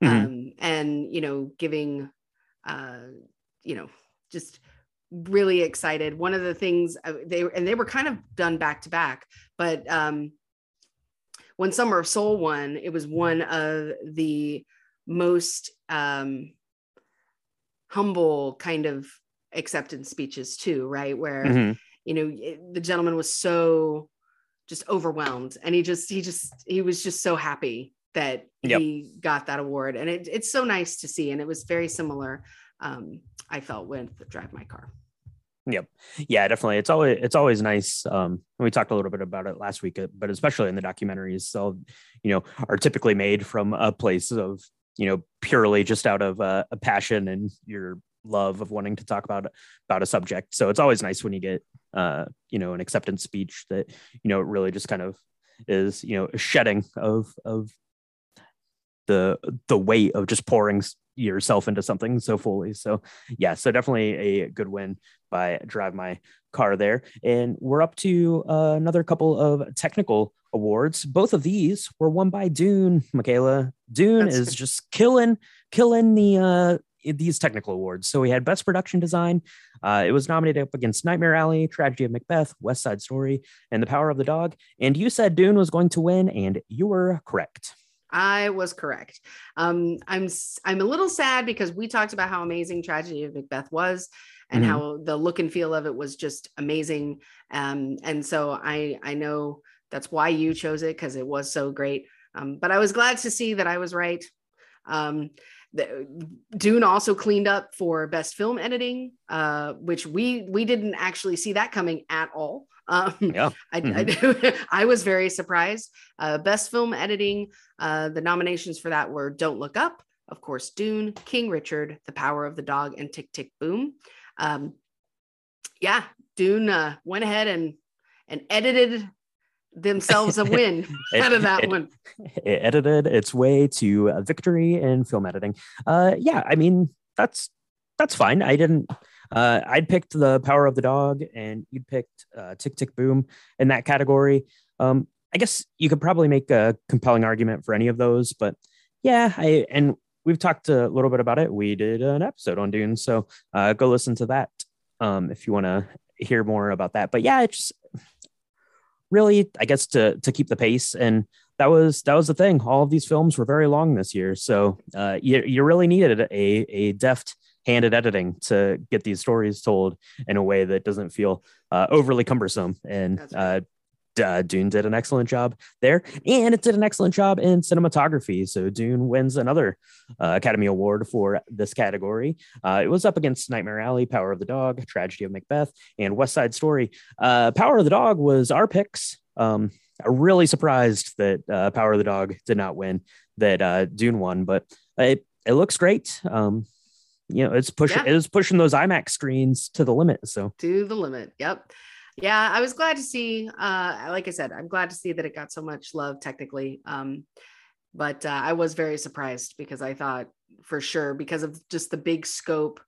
Mhm. um, and you know giving uh, you know just really excited. One of the things uh, they and they were kind of done back to back but um when summer of soul won it was one of the most um humble kind of acceptance speeches too right? Where Mhm. you know it- the gentleman was so just overwhelmed and he just he just he was just so happy that Yep. he got that award. And it, it's so nice to see. And it was very similar um i felt with drive my car yeah definitely. It's always it's always nice um we talked a little bit about it last week uh, but especially in the documentaries so you know are typically made from a place of you know purely just out of uh, a passion and your love of wanting to talk about about a subject. So it's always nice when you get uh you know an acceptance speech that you know really just kind of is you know a shedding of of the the weight of just pouring yourself into something so fully. So yeah so definitely a good win by drive my car there. And we're up to uh, another couple of technical awards. Both of these were won by dune. Michaela dune That's is good. just killing killing the uh these technical awards. So we had best production design uh, it was nominated up against nightmare alley tragedy of macbeth west side story and the power of the dog. And you said dune was going to win and you were correct i was correct um i'm i'm a little sad because we talked about how amazing tragedy of macbeth was and Mhm. how the look and feel of it was just amazing um and so i i know that's why you chose it because it was so great um but i was glad to see that i was right um the, Dune also cleaned up for best film editing, uh, which we we didn't actually see that coming at all. Um, Yeah. I, I, I was very surprised. Uh, best film editing, uh, the nominations for that were Don't Look Up, of course, Dune, King Richard, The Power of the Dog, and Tick Tick Boom. Um, yeah, Dune uh, went ahead and and edited themselves a win It- out of that it- one. it edited its way to a victory in film editing. Uh, yeah, I mean that's that's fine. I didn't. Uh, I'd picked the power of the dog, and you'd picked uh, Tick Tick Boom in that category. Um, I guess you could probably make a compelling argument for any of those, but yeah, I and we've talked a little bit about it. We did an episode on Dune, so uh, go listen to that um, if you want to hear more about that. But yeah, it's just really, I guess, to to keep the pace and that was that was the thing. All of these films were very long this year, so uh, you you really needed a a deft handed editing to get these stories told in a way that doesn't feel uh, overly cumbersome. And right. uh, D- uh, Dune did an excellent job there, and it did an excellent job in cinematography. So Dune wins another uh, Academy Award for this category. Uh, it was up against Nightmare Alley, Power of the Dog, Tragedy of Macbeth, and West Side Story. Uh, Power of the Dog was our picks. Um, I'm really surprised that uh, Power of the Dog did not win, that uh, Dune won, but it it looks great. Um, you know, it's pushing Yeah. it's pushing those IMAX screens to the limit. So to the limit. Yep. Yeah, I was glad to see. Uh, like I said, I'm glad to see that it got so much love technically. Um, but uh, I was very surprised because I thought for sure because of just the big scope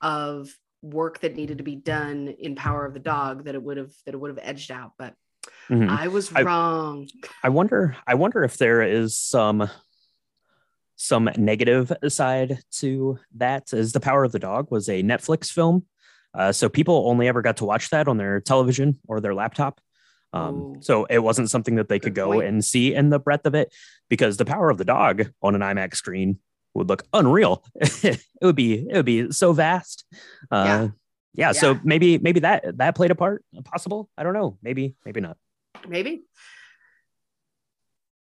of work that needed to be done in Power of the Dog that it would have that it would have edged out. But mhm. I was I- wrong. I wonder I wonder if there is some some negative side to that is the power of the dog was a netflix film. Uh, so people only ever got to watch that on their television or their laptop. Um, so it wasn't something that they could go point. and see in the breadth of it because the power of the dog on an imax screen would look unreal. It would be it would be so vast. Uh, Yeah. yeah. so maybe maybe that that played a part possible. I don't know. Maybe maybe not. Maybe.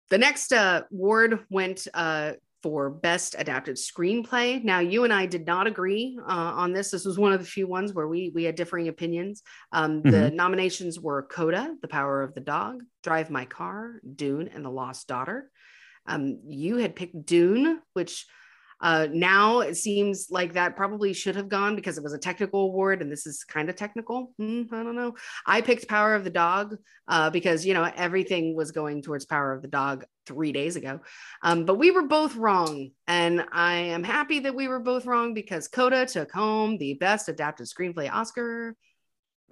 The next uh, award went uh, for best adapted screenplay. Now you and i did not agree uh, on this. This was one of the few ones where we we had differing opinions. Um, the nominations were coda the power of the dog drive my car dune and the lost daughter. Um, you had picked dune which uh, now it seems like that probably should have gone because it was a technical award and this is kind of technical Hmm, i don't know i picked power of the dog uh, because you know everything was going towards Power of the Dog three days ago. Um, but we were both wrong, and I am happy that we were both wrong because Coda took home the Best Adapted Screenplay Oscar.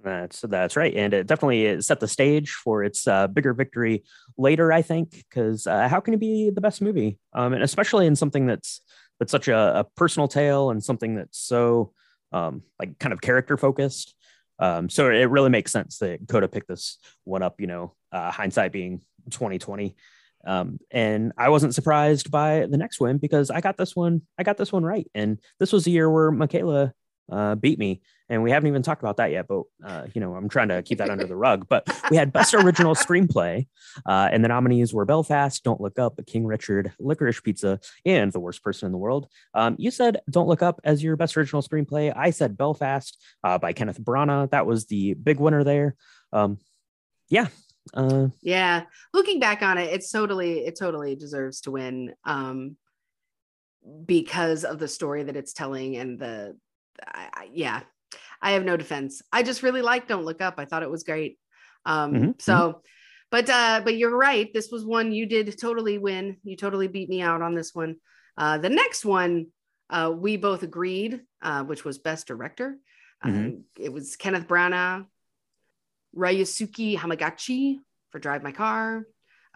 That's that's right, and it definitely set the stage for its uh, bigger victory later. I think because uh, how can it be the best movie, um, and especially in something that's that's such a, a personal tale and something that's so um, like kind of character focused. Um, so it really makes sense that Coda picked this one up. You know, uh, hindsight being twenty twenty. Um, and I wasn't surprised by the next win because I got this one. I got this one right, and this was the year where Michaela uh, beat me, and we haven't even talked about that yet. But uh, you know, I'm trying to keep that under the rug. But we had best original screenplay, uh, and the nominees were Belfast, Don't Look Up, King Richard, Licorice Pizza, and The Worst Person in the World. Um, you said Don't Look Up as your best original screenplay. I said Belfast uh, by Kenneth Branagh. That was the big winner there. Um, yeah. Uh, yeah. Looking back on it, it's totally it totally deserves to win. Um, because of the story that it's telling and the I, I, yeah, I have no defense. I just really like Don't Look Up. I thought it was great. Um, mm-hmm. So, mm-hmm. but uh, but you're right. This was one you did totally win. You totally beat me out on this one. Uh, the next one, uh, we both agreed, uh, which was Best Director. Mm-hmm. Um, it was Kenneth Branagh, Ryusuke Hamaguchi for Drive My Car,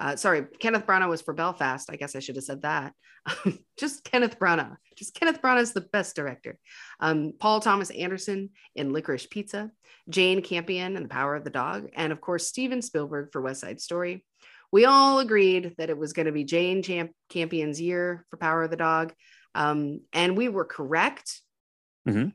uh, sorry, Kenneth Branagh was for Belfast. I guess I should have said that. just Kenneth Branagh. Just Kenneth Branagh is the best director. Um, Paul Thomas Anderson in Licorice Pizza, Jane Campion in The Power of the Dog, and of course Steven Spielberg for West Side Story. We all agreed that it was going to be Jane Champ- Campion's year for Power of the Dog, um, and we were correct. Mm-hmm.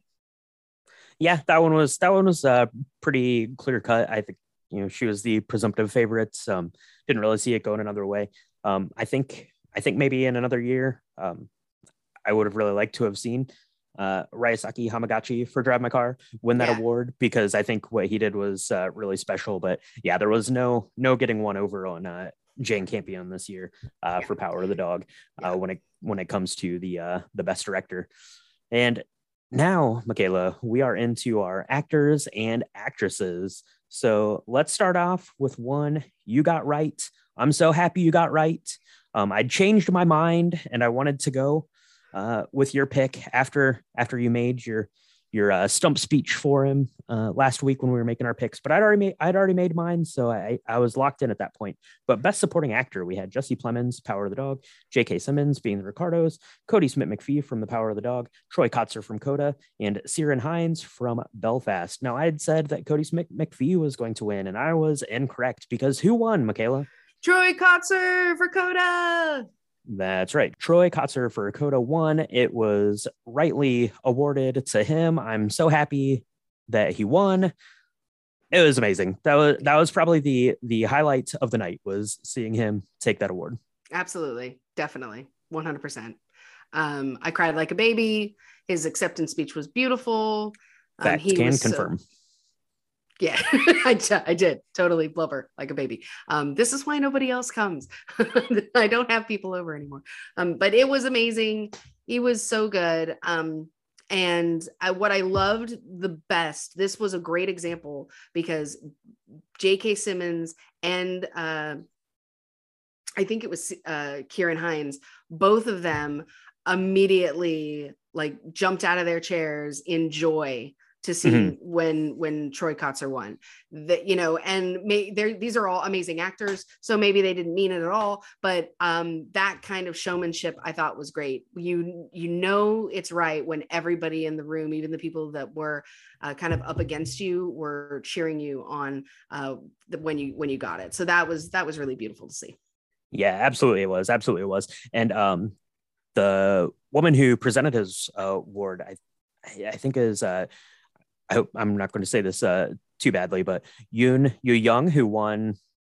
Yeah, that one was that one was uh, pretty clear cut. I think you know she was the presumptive favorite. Um, didn't really see it going another way. Um, I think I think maybe in another year, um, I would have really liked to have seen uh, Hamaguchi for Drive My Car win that yeah. award because I think what he did was uh, really special. But yeah, there was no no getting one over on uh, Jane Campion this year uh, for Power of the Dog uh, when it when it comes to the uh, the best director. And now, Michaela, we are into our actors and actresses. So let's start off with one you got right. I'm so happy you got right. Um, I changed my mind and I wanted to go uh, with your pick after after you made your your uh, stump speech for him uh, last week when we were making our picks, but I'd already made I'd already made mine, so I I was locked in at that point. But best supporting actor, we had Jesse Plemons, Power of the Dog, J.K. Simmons being the Ricardos, Kodi Smit-McPhee from The Power of the Dog, Troy Kotsur from Coda, and Ciarán Hinds from Belfast. Now I had said that Kodi Smit-McPhee was going to win, and I was incorrect because who won, Michaela? Troy Kotsur for Coda. That's right. Troy Kotsur for Coda won. It was rightly awarded to him. I'm so happy that he won. It was amazing. That was that was probably the the highlight of the night was seeing him take that award. Absolutely. Definitely. 100%. Um, I cried like a baby. His acceptance speech was beautiful. Um, he can confirm. So, yeah, I, I did totally blubber like a baby. Um, this is why nobody else comes. I don't have people over anymore. Um, but it was amazing. He was so good. Um, and I, what I loved the best, this was a great example because J.K. Simmons and uh, I think it was uh, Ciarán Hinds, both of them immediately like jumped out of their chairs in joy to see mm-hmm. when when Troy Kotsur won. That you know, and may, these are all amazing actors, so maybe they didn't mean it at all, but um, that kind of showmanship I thought was great. You you know it's right when everybody in the room, even the people that were uh, kind of up against you, were cheering you on uh, the, when you when you got it. So that was that was really beautiful to see. Yeah, absolutely it was. Absolutely it was. And um, the woman who presented his uh, award, I I think is uh, I hope I'm not going to say this uh, too badly, but Yoon Yu Young, who won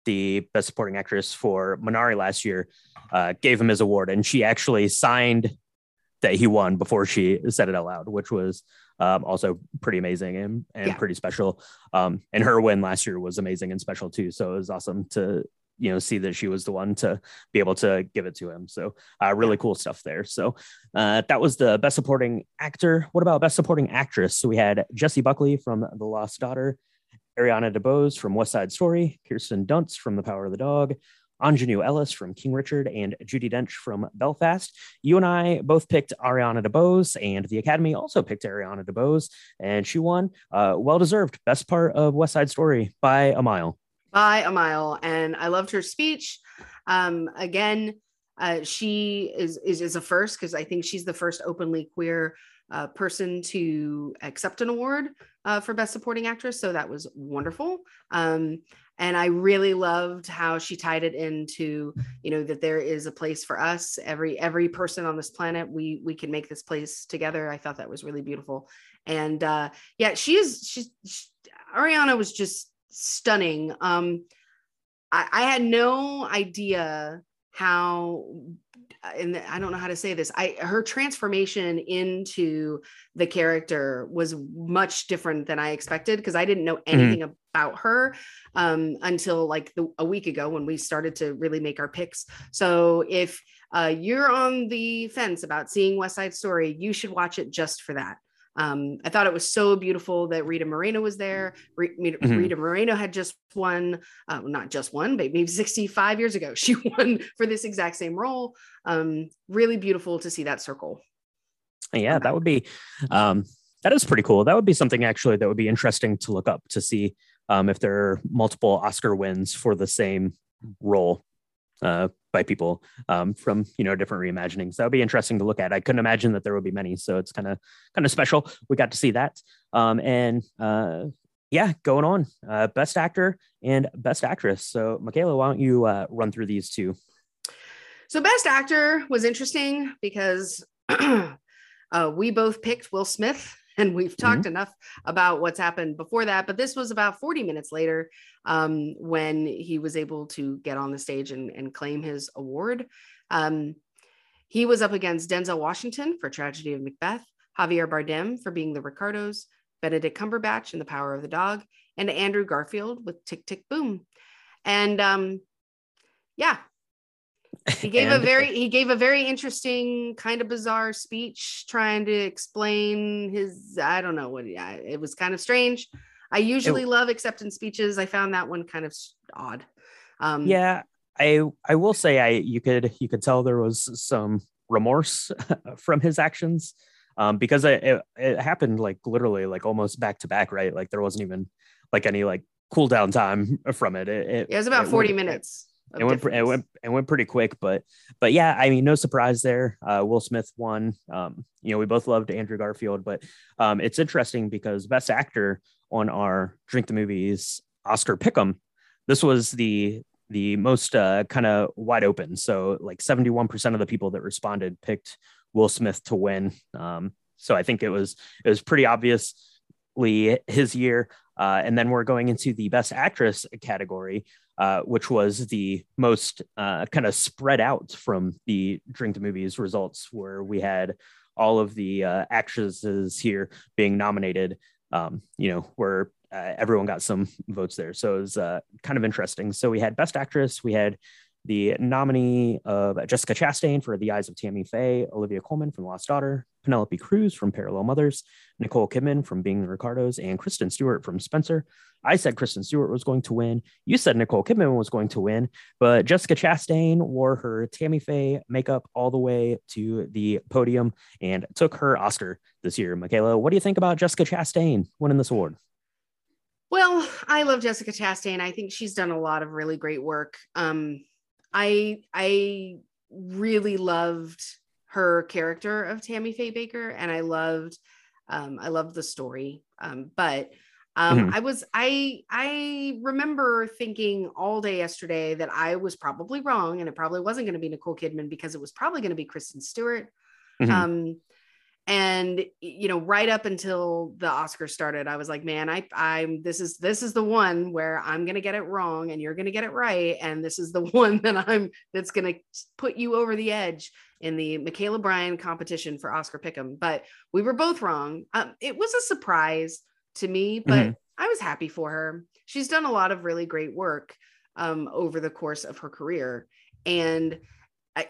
the Best Supporting Actress for Minari last year, uh, gave him his award, and she actually signed that he won before she said it out loud, which was um, also pretty amazing and, and yeah. pretty special. Um, and her win last year was amazing and special too. So it was awesome to you know see that she was the one to be able to give it to him so uh, really cool stuff there so uh, that was the best supporting actor what about best supporting actress so we had jessie buckley from the lost daughter ariana debose from west side story kirsten dunst from the power of the dog Aunjanue Ellis from King Richard and Judi Dench from Belfast. You and I both picked Ariana DeBose, and the Academy also picked Ariana DeBose, and she won. Uh, well deserved. Best part of West Side Story by a mile. By a mile. And I loved her speech. Um, again, uh, she is, is, is a first because I think she's the first openly queer uh, person to accept an award uh, for Best Supporting Actress. So that was wonderful. Um, and I really loved how she tied it into, you know, that there is a place for us. Every every person on this planet, we we can make this place together. I thought that was really beautiful. And uh, yeah, she is. She's she, Ariana was just stunning. Um, I, I had no idea how and I don't know how to say this. I her transformation into the character was much different than I expected because I didn't know mm-hmm. anything mm-hmm. about her um, until like the, a week ago when we started to really make our picks. So if uh, you're on the fence about seeing West Side Story, you should watch it just for that. Um, I thought it was so beautiful that Rita Moreno was there. Rita, mm-hmm. Rita Moreno had just won, uh, not just one, but maybe 65 years ago, she won for this exact same role. Um, really beautiful to see that circle. Yeah, that would be, um, that is pretty cool. That would be something actually that would be interesting to look up to see um, if there are multiple Oscar wins for the same role uh, by people um, from you know different reimaginings. That would be interesting to look at. I couldn't imagine that there would be many, so it's kind of kind of special. We got to see that, um, and uh, yeah, going on, uh, best actor and best actress. So, Michaela, why don't you uh, run through these two? So, best actor was interesting because uh, we both picked Will Smith and we've talked mm-hmm. enough about what's happened before that but this was about 40 minutes later um, when he was able to get on the stage and, and claim his award um, he was up against denzel washington for tragedy of macbeth javier bardem for being the ricardos benedict cumberbatch in the power of the dog and andrew garfield with tick tick boom and um, yeah he gave and, a very he gave a very interesting kind of bizarre speech trying to explain his i don't know what yeah it was kind of strange. I usually it, love acceptance speeches. I found that one kind of odd. Um yeah i i will say i you could you could tell there was some remorse from his actions um because it, it, it happened like literally like almost back to back right? Like there wasn't even like any like cool down time from it. It, it, it was about 40 minutes it went, it went it went pretty quick, but but yeah, I mean, no surprise there. Uh, Will Smith won. Um, you know, we both loved Andrew Garfield, but um, it's interesting because Best Actor on our Drink the Movies Oscar Pick'em, this was the the most uh, kind of wide open. So like seventy one percent of the people that responded picked Will Smith to win. Um, so I think it was it was pretty obviously his year. Uh, and then we're going into the Best Actress category. Uh, which was the most uh, kind of spread out from the Drink the Movies results, where we had all of the uh, actresses here being nominated. Um, you know, where uh, everyone got some votes there, so it was uh, kind of interesting. So we had Best Actress, we had the nominee of Jessica Chastain for The Eyes of Tammy Faye, Olivia Colman from Lost Daughter, Penelope Cruz from Parallel Mothers, Nicole Kidman from Being the Ricardos, and Kristen Stewart from Spencer. I said Kristen Stewart was going to win. You said Nicole Kidman was going to win, but Jessica Chastain wore her Tammy Faye makeup all the way to the podium and took her Oscar this year. Michaela, what do you think about Jessica Chastain winning this award? Well, I love Jessica Chastain. I think she's done a lot of really great work. Um, I I really loved her character of Tammy Faye Bakker, and I loved um, I loved the story. Um, but um, mm-hmm. I was I I remember thinking all day yesterday that I was probably wrong, and it probably wasn't going to be Nicole Kidman because it was probably going to be Kristen Stewart. Mm-hmm. Um, and you know right up until the oscars started i was like man i i'm this is this is the one where i'm gonna get it wrong and you're gonna get it right and this is the one that i'm that's gonna put you over the edge in the michaela bryan competition for oscar pick'em but we were both wrong. Um, it was a surprise to me but mm-hmm. i was happy for her. She's done a lot of really great work um, over the course of her career. And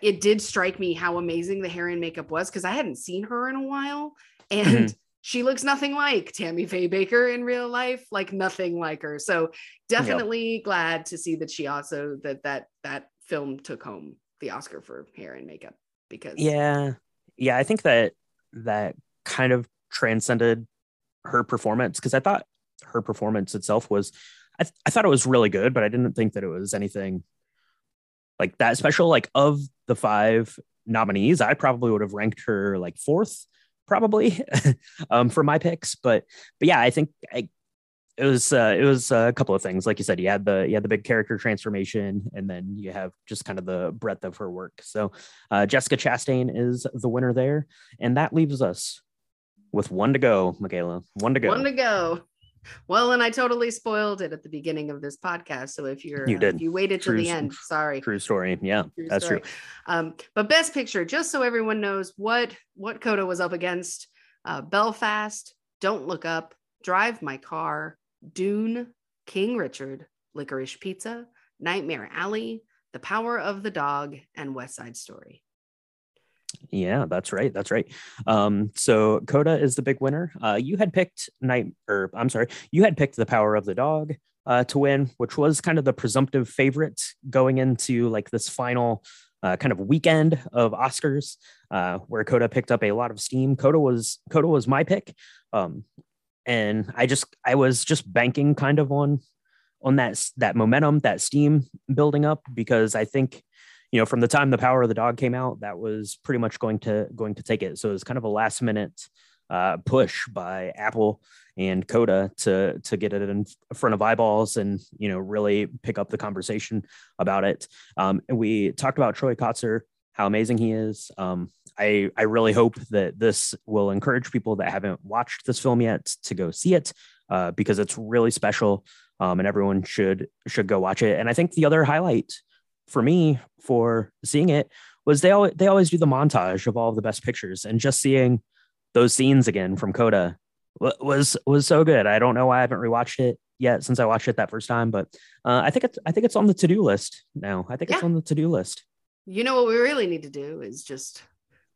it did strike me how amazing the hair and makeup was because I hadn't seen her in a while. And mm-hmm. she looks nothing like Tammy Faye Bakker in real life, like nothing like her. So definitely yep. glad to see that she also that that that film took home the Oscar for hair and makeup because Yeah. Yeah. I think that that kind of transcended her performance because I thought her performance itself was, I, th- I thought it was really good, but I didn't think that it was anything like that special. Like of the five nominees, I probably would have ranked her like fourth, probably um, for my picks. But but yeah, I think I, it was uh, it was a couple of things. Like you said, you had the you had the big character transformation, and then you have just kind of the breadth of her work. So uh, Jessica Chastain is the winner there, and that leaves us with one to go, Michaela. One to go. One to go. Well, and I totally spoiled it at the beginning of this podcast. So if you're You uh, did. if you waited till True the end, sorry. True story. Yeah, True that's story. true. Um, but best picture, just so everyone knows what what Coda was up against: uh, Belfast, Don't Look Up, Drive My Car, Dune, King Richard, Licorice Pizza, Nightmare Alley, The Power of the Dog, and West Side Story. Yeah, that's right. That's right. Um, so Coda is the big winner. Uh, you had picked Night, or I'm sorry, you had picked the Power of the Dog uh, to win, which was kind of the presumptive favorite going into like this final uh, kind of weekend of Oscars, uh, where Coda picked up a lot of steam. Coda was Coda was my pick, um, and I just I was just banking kind of on on that that momentum, that steam building up because I think you know from the time the power of the dog came out that was pretty much going to going to take it. So it was kind of a last minute uh, push by apple and coda to to get it in front of eyeballs and you know really pick up the conversation about it. Um, and we talked about troy kotsur how amazing he is. Um, I, I really hope that this will encourage people that haven't watched this film yet to go see it uh, because it's really special um, and everyone should should go watch it. And i think the other highlight for me for seeing it was they always they always do the montage of all of the best pictures and just seeing those scenes again from Coda was was so good. I don't know why I haven't rewatched it yet since I watched it that first time, but uh, I think it's I think it's on the to do list now. I think it's on the to do list. You know what we really need to do is just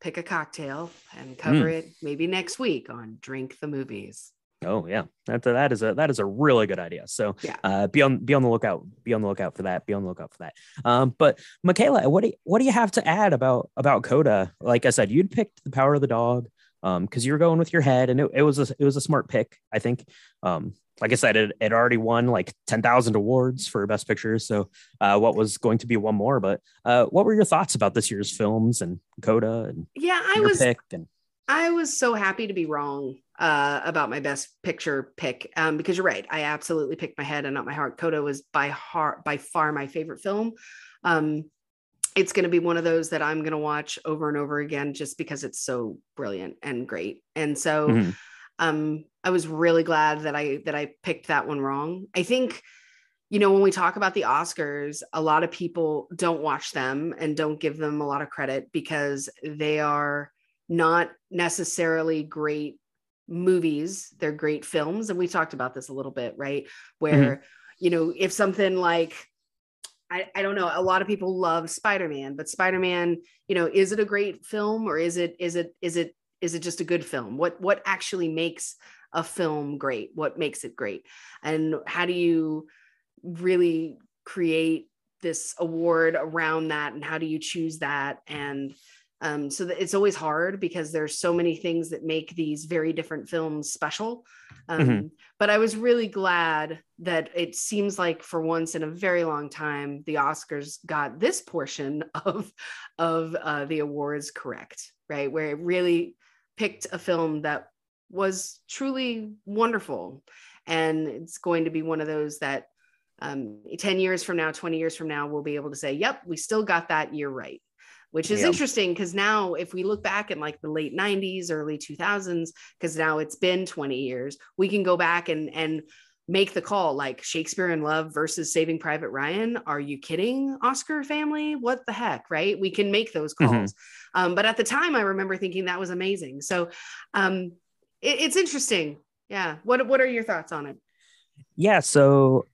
pick a cocktail and cover it maybe next week on Drink the Movies. Oh yeah, that that is a that is a really good idea. So Yeah. uh, be on be on the lookout. Be on the lookout for that. Be on the lookout for that. Um, but Michaela, what do you, what do you have to add about about Coda? Like I said, you'd picked the Power of the Dog um because you were going with your head, and it, it was a it was a smart pick. I think. Um, like I said, it, it already won like ten thousand awards for Best Picture. So uh, what was going to be one more? But uh, what were your thoughts about this year's films and Coda and Yeah, I was? And I was so happy to be wrong uh, about my best picture pick um, because you're right. I absolutely picked my head and not my heart. Coda was by heart by far my favorite film. Um, it's going to be one of those that I'm going to watch over and over again just because it's so brilliant and great. And so Mhm. um, I was really glad that I that I picked that one wrong. I think you know when we talk about the Oscars, a lot of people don't watch them and don't give them a lot of credit because they are not necessarily great movies they're great films and we talked about this a little bit right? Mm-hmm. Where you know if something like I, I don't know a lot of people love spider-man but spider-man you know is it a great film or is it is it is it is it just a good film? What what actually makes a film great? What makes it great? And how do you really create this award around that and how do you choose that? And um, so that it's always hard because there's so many things that make these very different films special. Um, Mhm. but i was really glad that it seems like for once in a very long time the oscars got this portion of of uh, the awards correct right? Where it really picked a film that was truly wonderful. And it's going to be one of those that um, 10 years from now 20 years from now we'll be able to say yep we still got that year right which is interesting because now if we look back in like the late 90s early 2000s because now it's been 20 years we can go back and and make the call like shakespeare in love versus saving private ryan. Are you kidding oscar family? What the heck right? We can make those Mhm. calls. Um, but at the time i remember thinking that was amazing. So um, it, it's interesting. Yeah. What what are your thoughts on it? Yeah so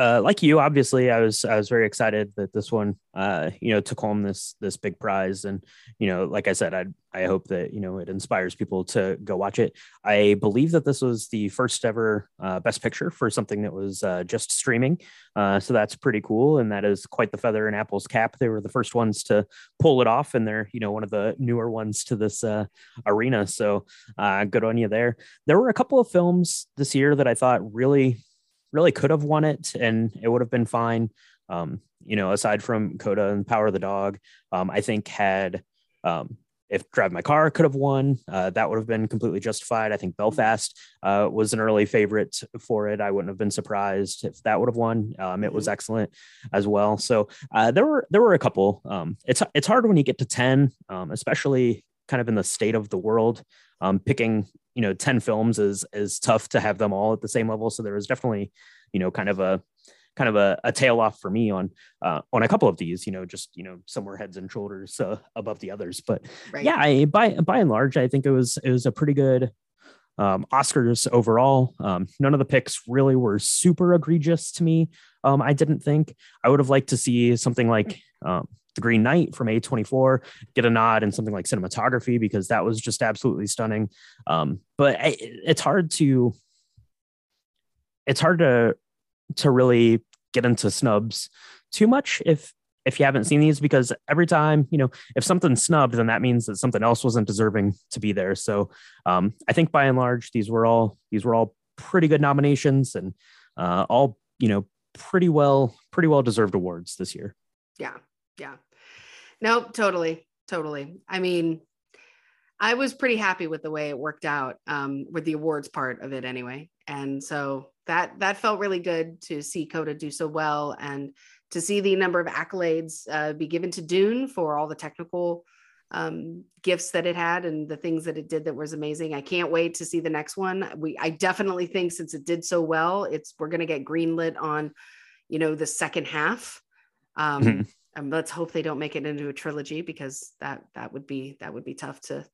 uh, like you, obviously, I was I was very excited that this one, uh, you know, took home this this big prize, and you know, like I said, I I hope that you know it inspires people to go watch it. I believe that this was the first ever uh, Best Picture for something that was uh, just streaming, uh, so that's pretty cool, and that is quite the feather in Apple's cap. They were the first ones to pull it off, and they're you know one of the newer ones to this uh, arena. So good on you there. There were a couple of films this year that I thought really really could have won it and it would have been fine. Um, you know, aside from Coda and Power of the Dog, um, I think had um, if Drive My Car could have won, uh, that would have been completely justified. I think Belfast uh, was an early favorite for it. I wouldn't have been surprised if that would have won. Um, it was mm-hmm. excellent as well. So uh, there were there were a couple. Um, it's it's hard when you get to ten, um, especially kind of in the state of the world. Um, picking you know 10 films is is tough to have them all at the same level. So there was definitely you know kind of a kind of a, a tail off for me on uh, on a couple of these you know just you know somewhere heads and shoulders uh, above the others. But right. yeah I, by by and large i think it was it was a pretty good um, oscars overall. Um, none of the picks really were super egregious to me. Um, i didn't think i would have liked to see something like um, the Green Knight from A24 get a nod in something like cinematography because that was just absolutely stunning. Um, but I, it's hard to it's hard to to really get into snubs too much if if you haven't seen these because every time you know if something's snubbed then that means that something else wasn't deserving to be there. So um, i think by and large these were all these were all pretty good nominations and uh, all you know pretty well pretty well deserved awards this year. Yeah yeah. No, totally. Totally. I mean, I was pretty happy with the way it worked out um, with the awards part of it anyway. And so that that felt really good to see Coda do so well and to see the number of accolades uh, be given to Dune for all the technical um, gifts that it had and the things that it did that was amazing. I can't wait to see the next one. We I definitely think since it did so well, it's we're gonna get greenlit on, you know, the second half. Um, um, let's hope they don't make it into a trilogy because that that would be that would be tough to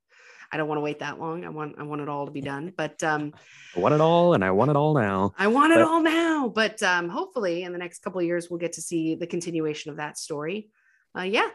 I don't want to wait that long. I want I want it all to be done. But um I want it all and I want it all now. I want it but, all now. But um hopefully in the next couple of years we'll get to see the continuation of that story. Uh yeah.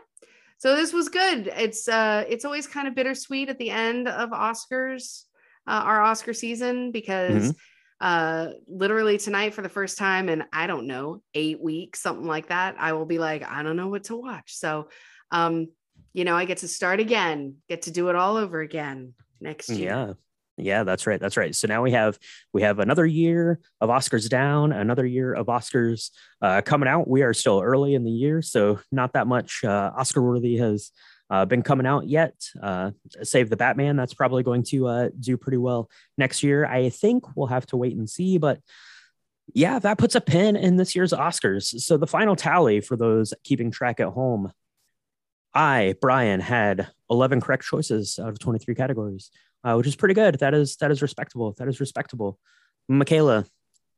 So this was good. It's uh it's always kind of bittersweet at the end of Oscars, uh, our Oscar season because mm-hmm uh literally tonight for the first time in i don't know eight weeks something like that i will be like i don't know what to watch. So um you know i get to start again get to do it all over again next year. Yeah. Yeah that's right that's right. So now we have we have another year of oscars down another year of oscars uh, coming out. We are still early in the year so not that much uh, oscar worthy has uh, been coming out yet. Uh, Save the Batman, that's probably going to uh, do pretty well next year. I think we'll have to wait and see, but yeah, that puts a pin in this year's Oscars. So the final tally for those keeping track at home, I Brian had 11 correct choices out of 23 categories, uh, which is pretty good. That is that is respectable. That is respectable. Michaela,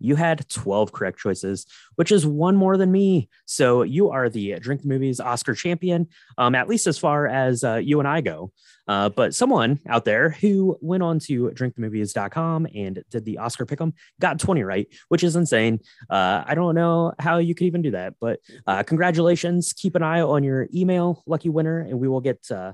you had 12 correct choices, which is one more than me. So you are the Drink the Movies Oscar champion, um, at least as far as uh, you and I go. Uh, but someone out there who went on to drinkthemovies.com and did the Oscar pick'em got 20 right, which is insane. Uh, I don't know how you could even do that, but uh, congratulations. Keep an eye on your email, lucky winner, and we will get uh,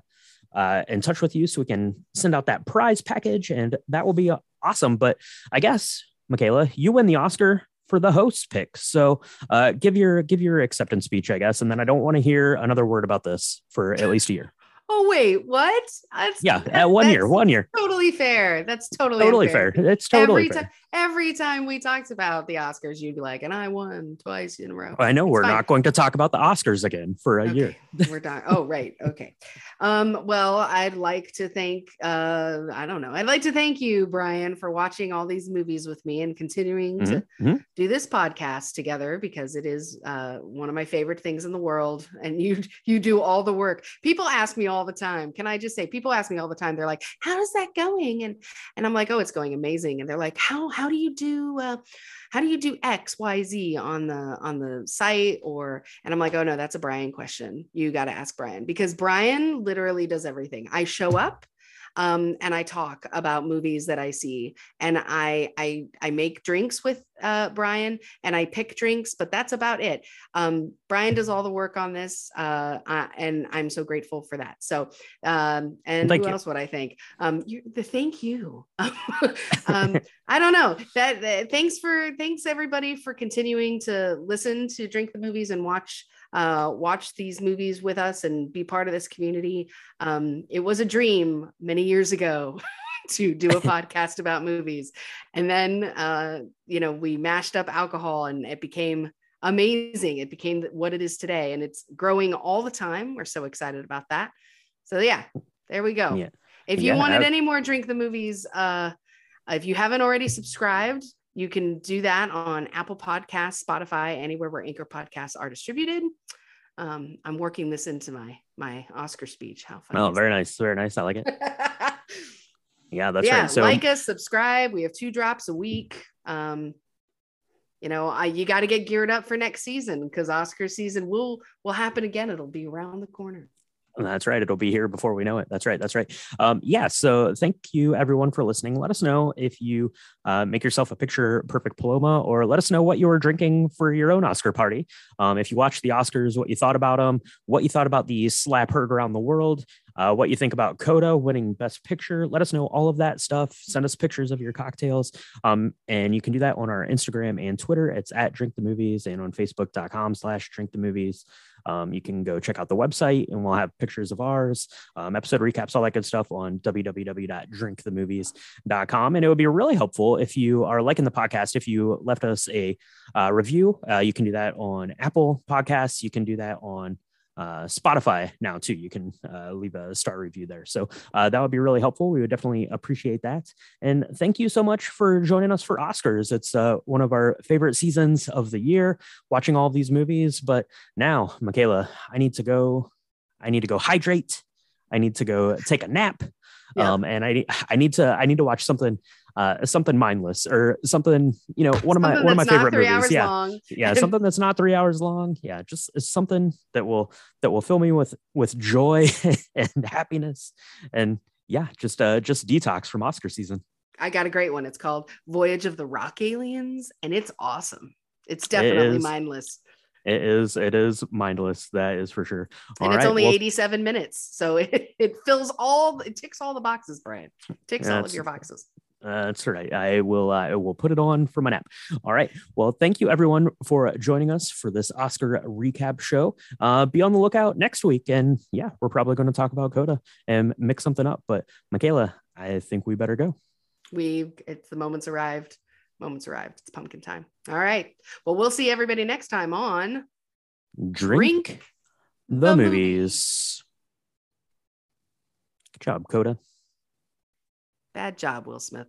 uh, in touch with you so we can send out that prize package, and that will be awesome. But I guess Michaela, you win the Oscar for the host pick. So uh, give your give your acceptance speech, I guess, and then I don't want to hear another word about this for at least a year. Oh wait, what? That's, yeah, at one year, one year. Totally fair. That's totally totally fair. It's totally every fair. Time, every time we talked about the Oscars, you'd be like, "And I won twice in a row." I know it's we're fine. not going to talk about the Oscars again for a okay. year. we're done. Oh, right. Okay. Um, well, I'd like to thank. Uh, I don't know. I'd like to thank you, Brian, for watching all these movies with me and continuing mm-hmm. to mm-hmm. do this podcast together because it is uh, one of my favorite things in the world. And you you do all the work. People ask me all the time, "Can I?" just say people ask me all the time they're like how's that going? And and i'm like oh it's going amazing. And they're like how how do you do uh, how do you do x y z on the on the site? Or and i'm like oh no that's a brian question. You got to ask brian. Because brian literally does everything. I show up um, and I talk about movies that I see, and I I I make drinks with uh, Brian, and I pick drinks, but that's about it. Um, Brian does all the work on this, uh, uh, and I'm so grateful for that. So, um, and Thank who you. else would I thank? Um, you, the thank you. um, I don't know. That, that thanks for thanks everybody for continuing to listen to Drink the Movies and watch uh, watch these movies with us and be part of this community. Um, it was a dream many years ago to do a podcast about movies, and then uh, you know we mashed up alcohol and it became amazing. It became what it is today, and it's growing all the time. We're so excited about that. So yeah, there we go. Yeah. If you Yeah, wanted I- any more Drink the Movies, uh, if you haven't already subscribed, you can do that on Apple Podcasts, Spotify, anywhere where Anchor podcasts are distributed. Um, I'm working this into my my Oscar speech. How fun! Oh, very nice. Very nice. I like it. Yeah, that's yeah, right. So like us, subscribe. We have two drops a week. Um, you know, I you got to get geared up for next season because Oscar season will will happen again. It'll be around the corner. That's right. It'll be here before we know it. That's right. That's right. Um, yeah. So thank you everyone for listening. Let us know if you uh, make yourself a picture perfect Paloma, or let us know what you were drinking for your own Oscar party. Um, if you watched the Oscars, what you thought about them, what you thought about the slap heard around the world, uh, what you think about Coda winning Best Picture. Let us know all of that stuff. Send us pictures of your cocktails. Um, and you can do that on our Instagram and Twitter. It's at Drink the Movies and on Facebook.com slash Drink the Movies. Um, you can go check out the website and we'll have pictures of ours, um, episode recaps, all that good stuff on www.drinkthemovies.com. And it would be really helpful if you are liking the podcast, if you left us a uh, review. Uh, you can do that on Apple Podcasts. You can do that on uh, Spotify now too. You can uh, leave a star review there. So uh, that would be really helpful. We would definitely appreciate that. And thank you so much for joining us for Oscars. It's uh, one of our favorite seasons of the year, watching all of these movies. But now, Michaela, I need to go. I need to go hydrate. I need to go take a nap. Yeah. Um, and I I need to I need to watch something uh something mindless or something you know one of my one of my favorite three movies hours yeah long. yeah something that's not three hours long yeah just something that will that will fill me with with joy and happiness and yeah just uh just detox from oscar season I got a great one. It's called Voyage of the Rock Aliens, and it's awesome. It's definitely is. mindless. it is it is mindless that is for sure And it's right, only well, 87 minutes. So it, it fills all it ticks all the boxes, Brian. Ticks all of your boxes. That's right. I will. Uh, I will put it on for my nap. All right. Well, thank you everyone for joining us for this Oscar recap show. Uh, be on the lookout next week, and yeah, we're probably going to talk about Coda and mix something up. But Michaela, I think we better go. We it's the moments arrived. Moments arrived. It's pumpkin time. All right. Well, we'll see everybody next time on Drink, Drink the, the movies. Good job, Coda. Bad Job, Will Smith.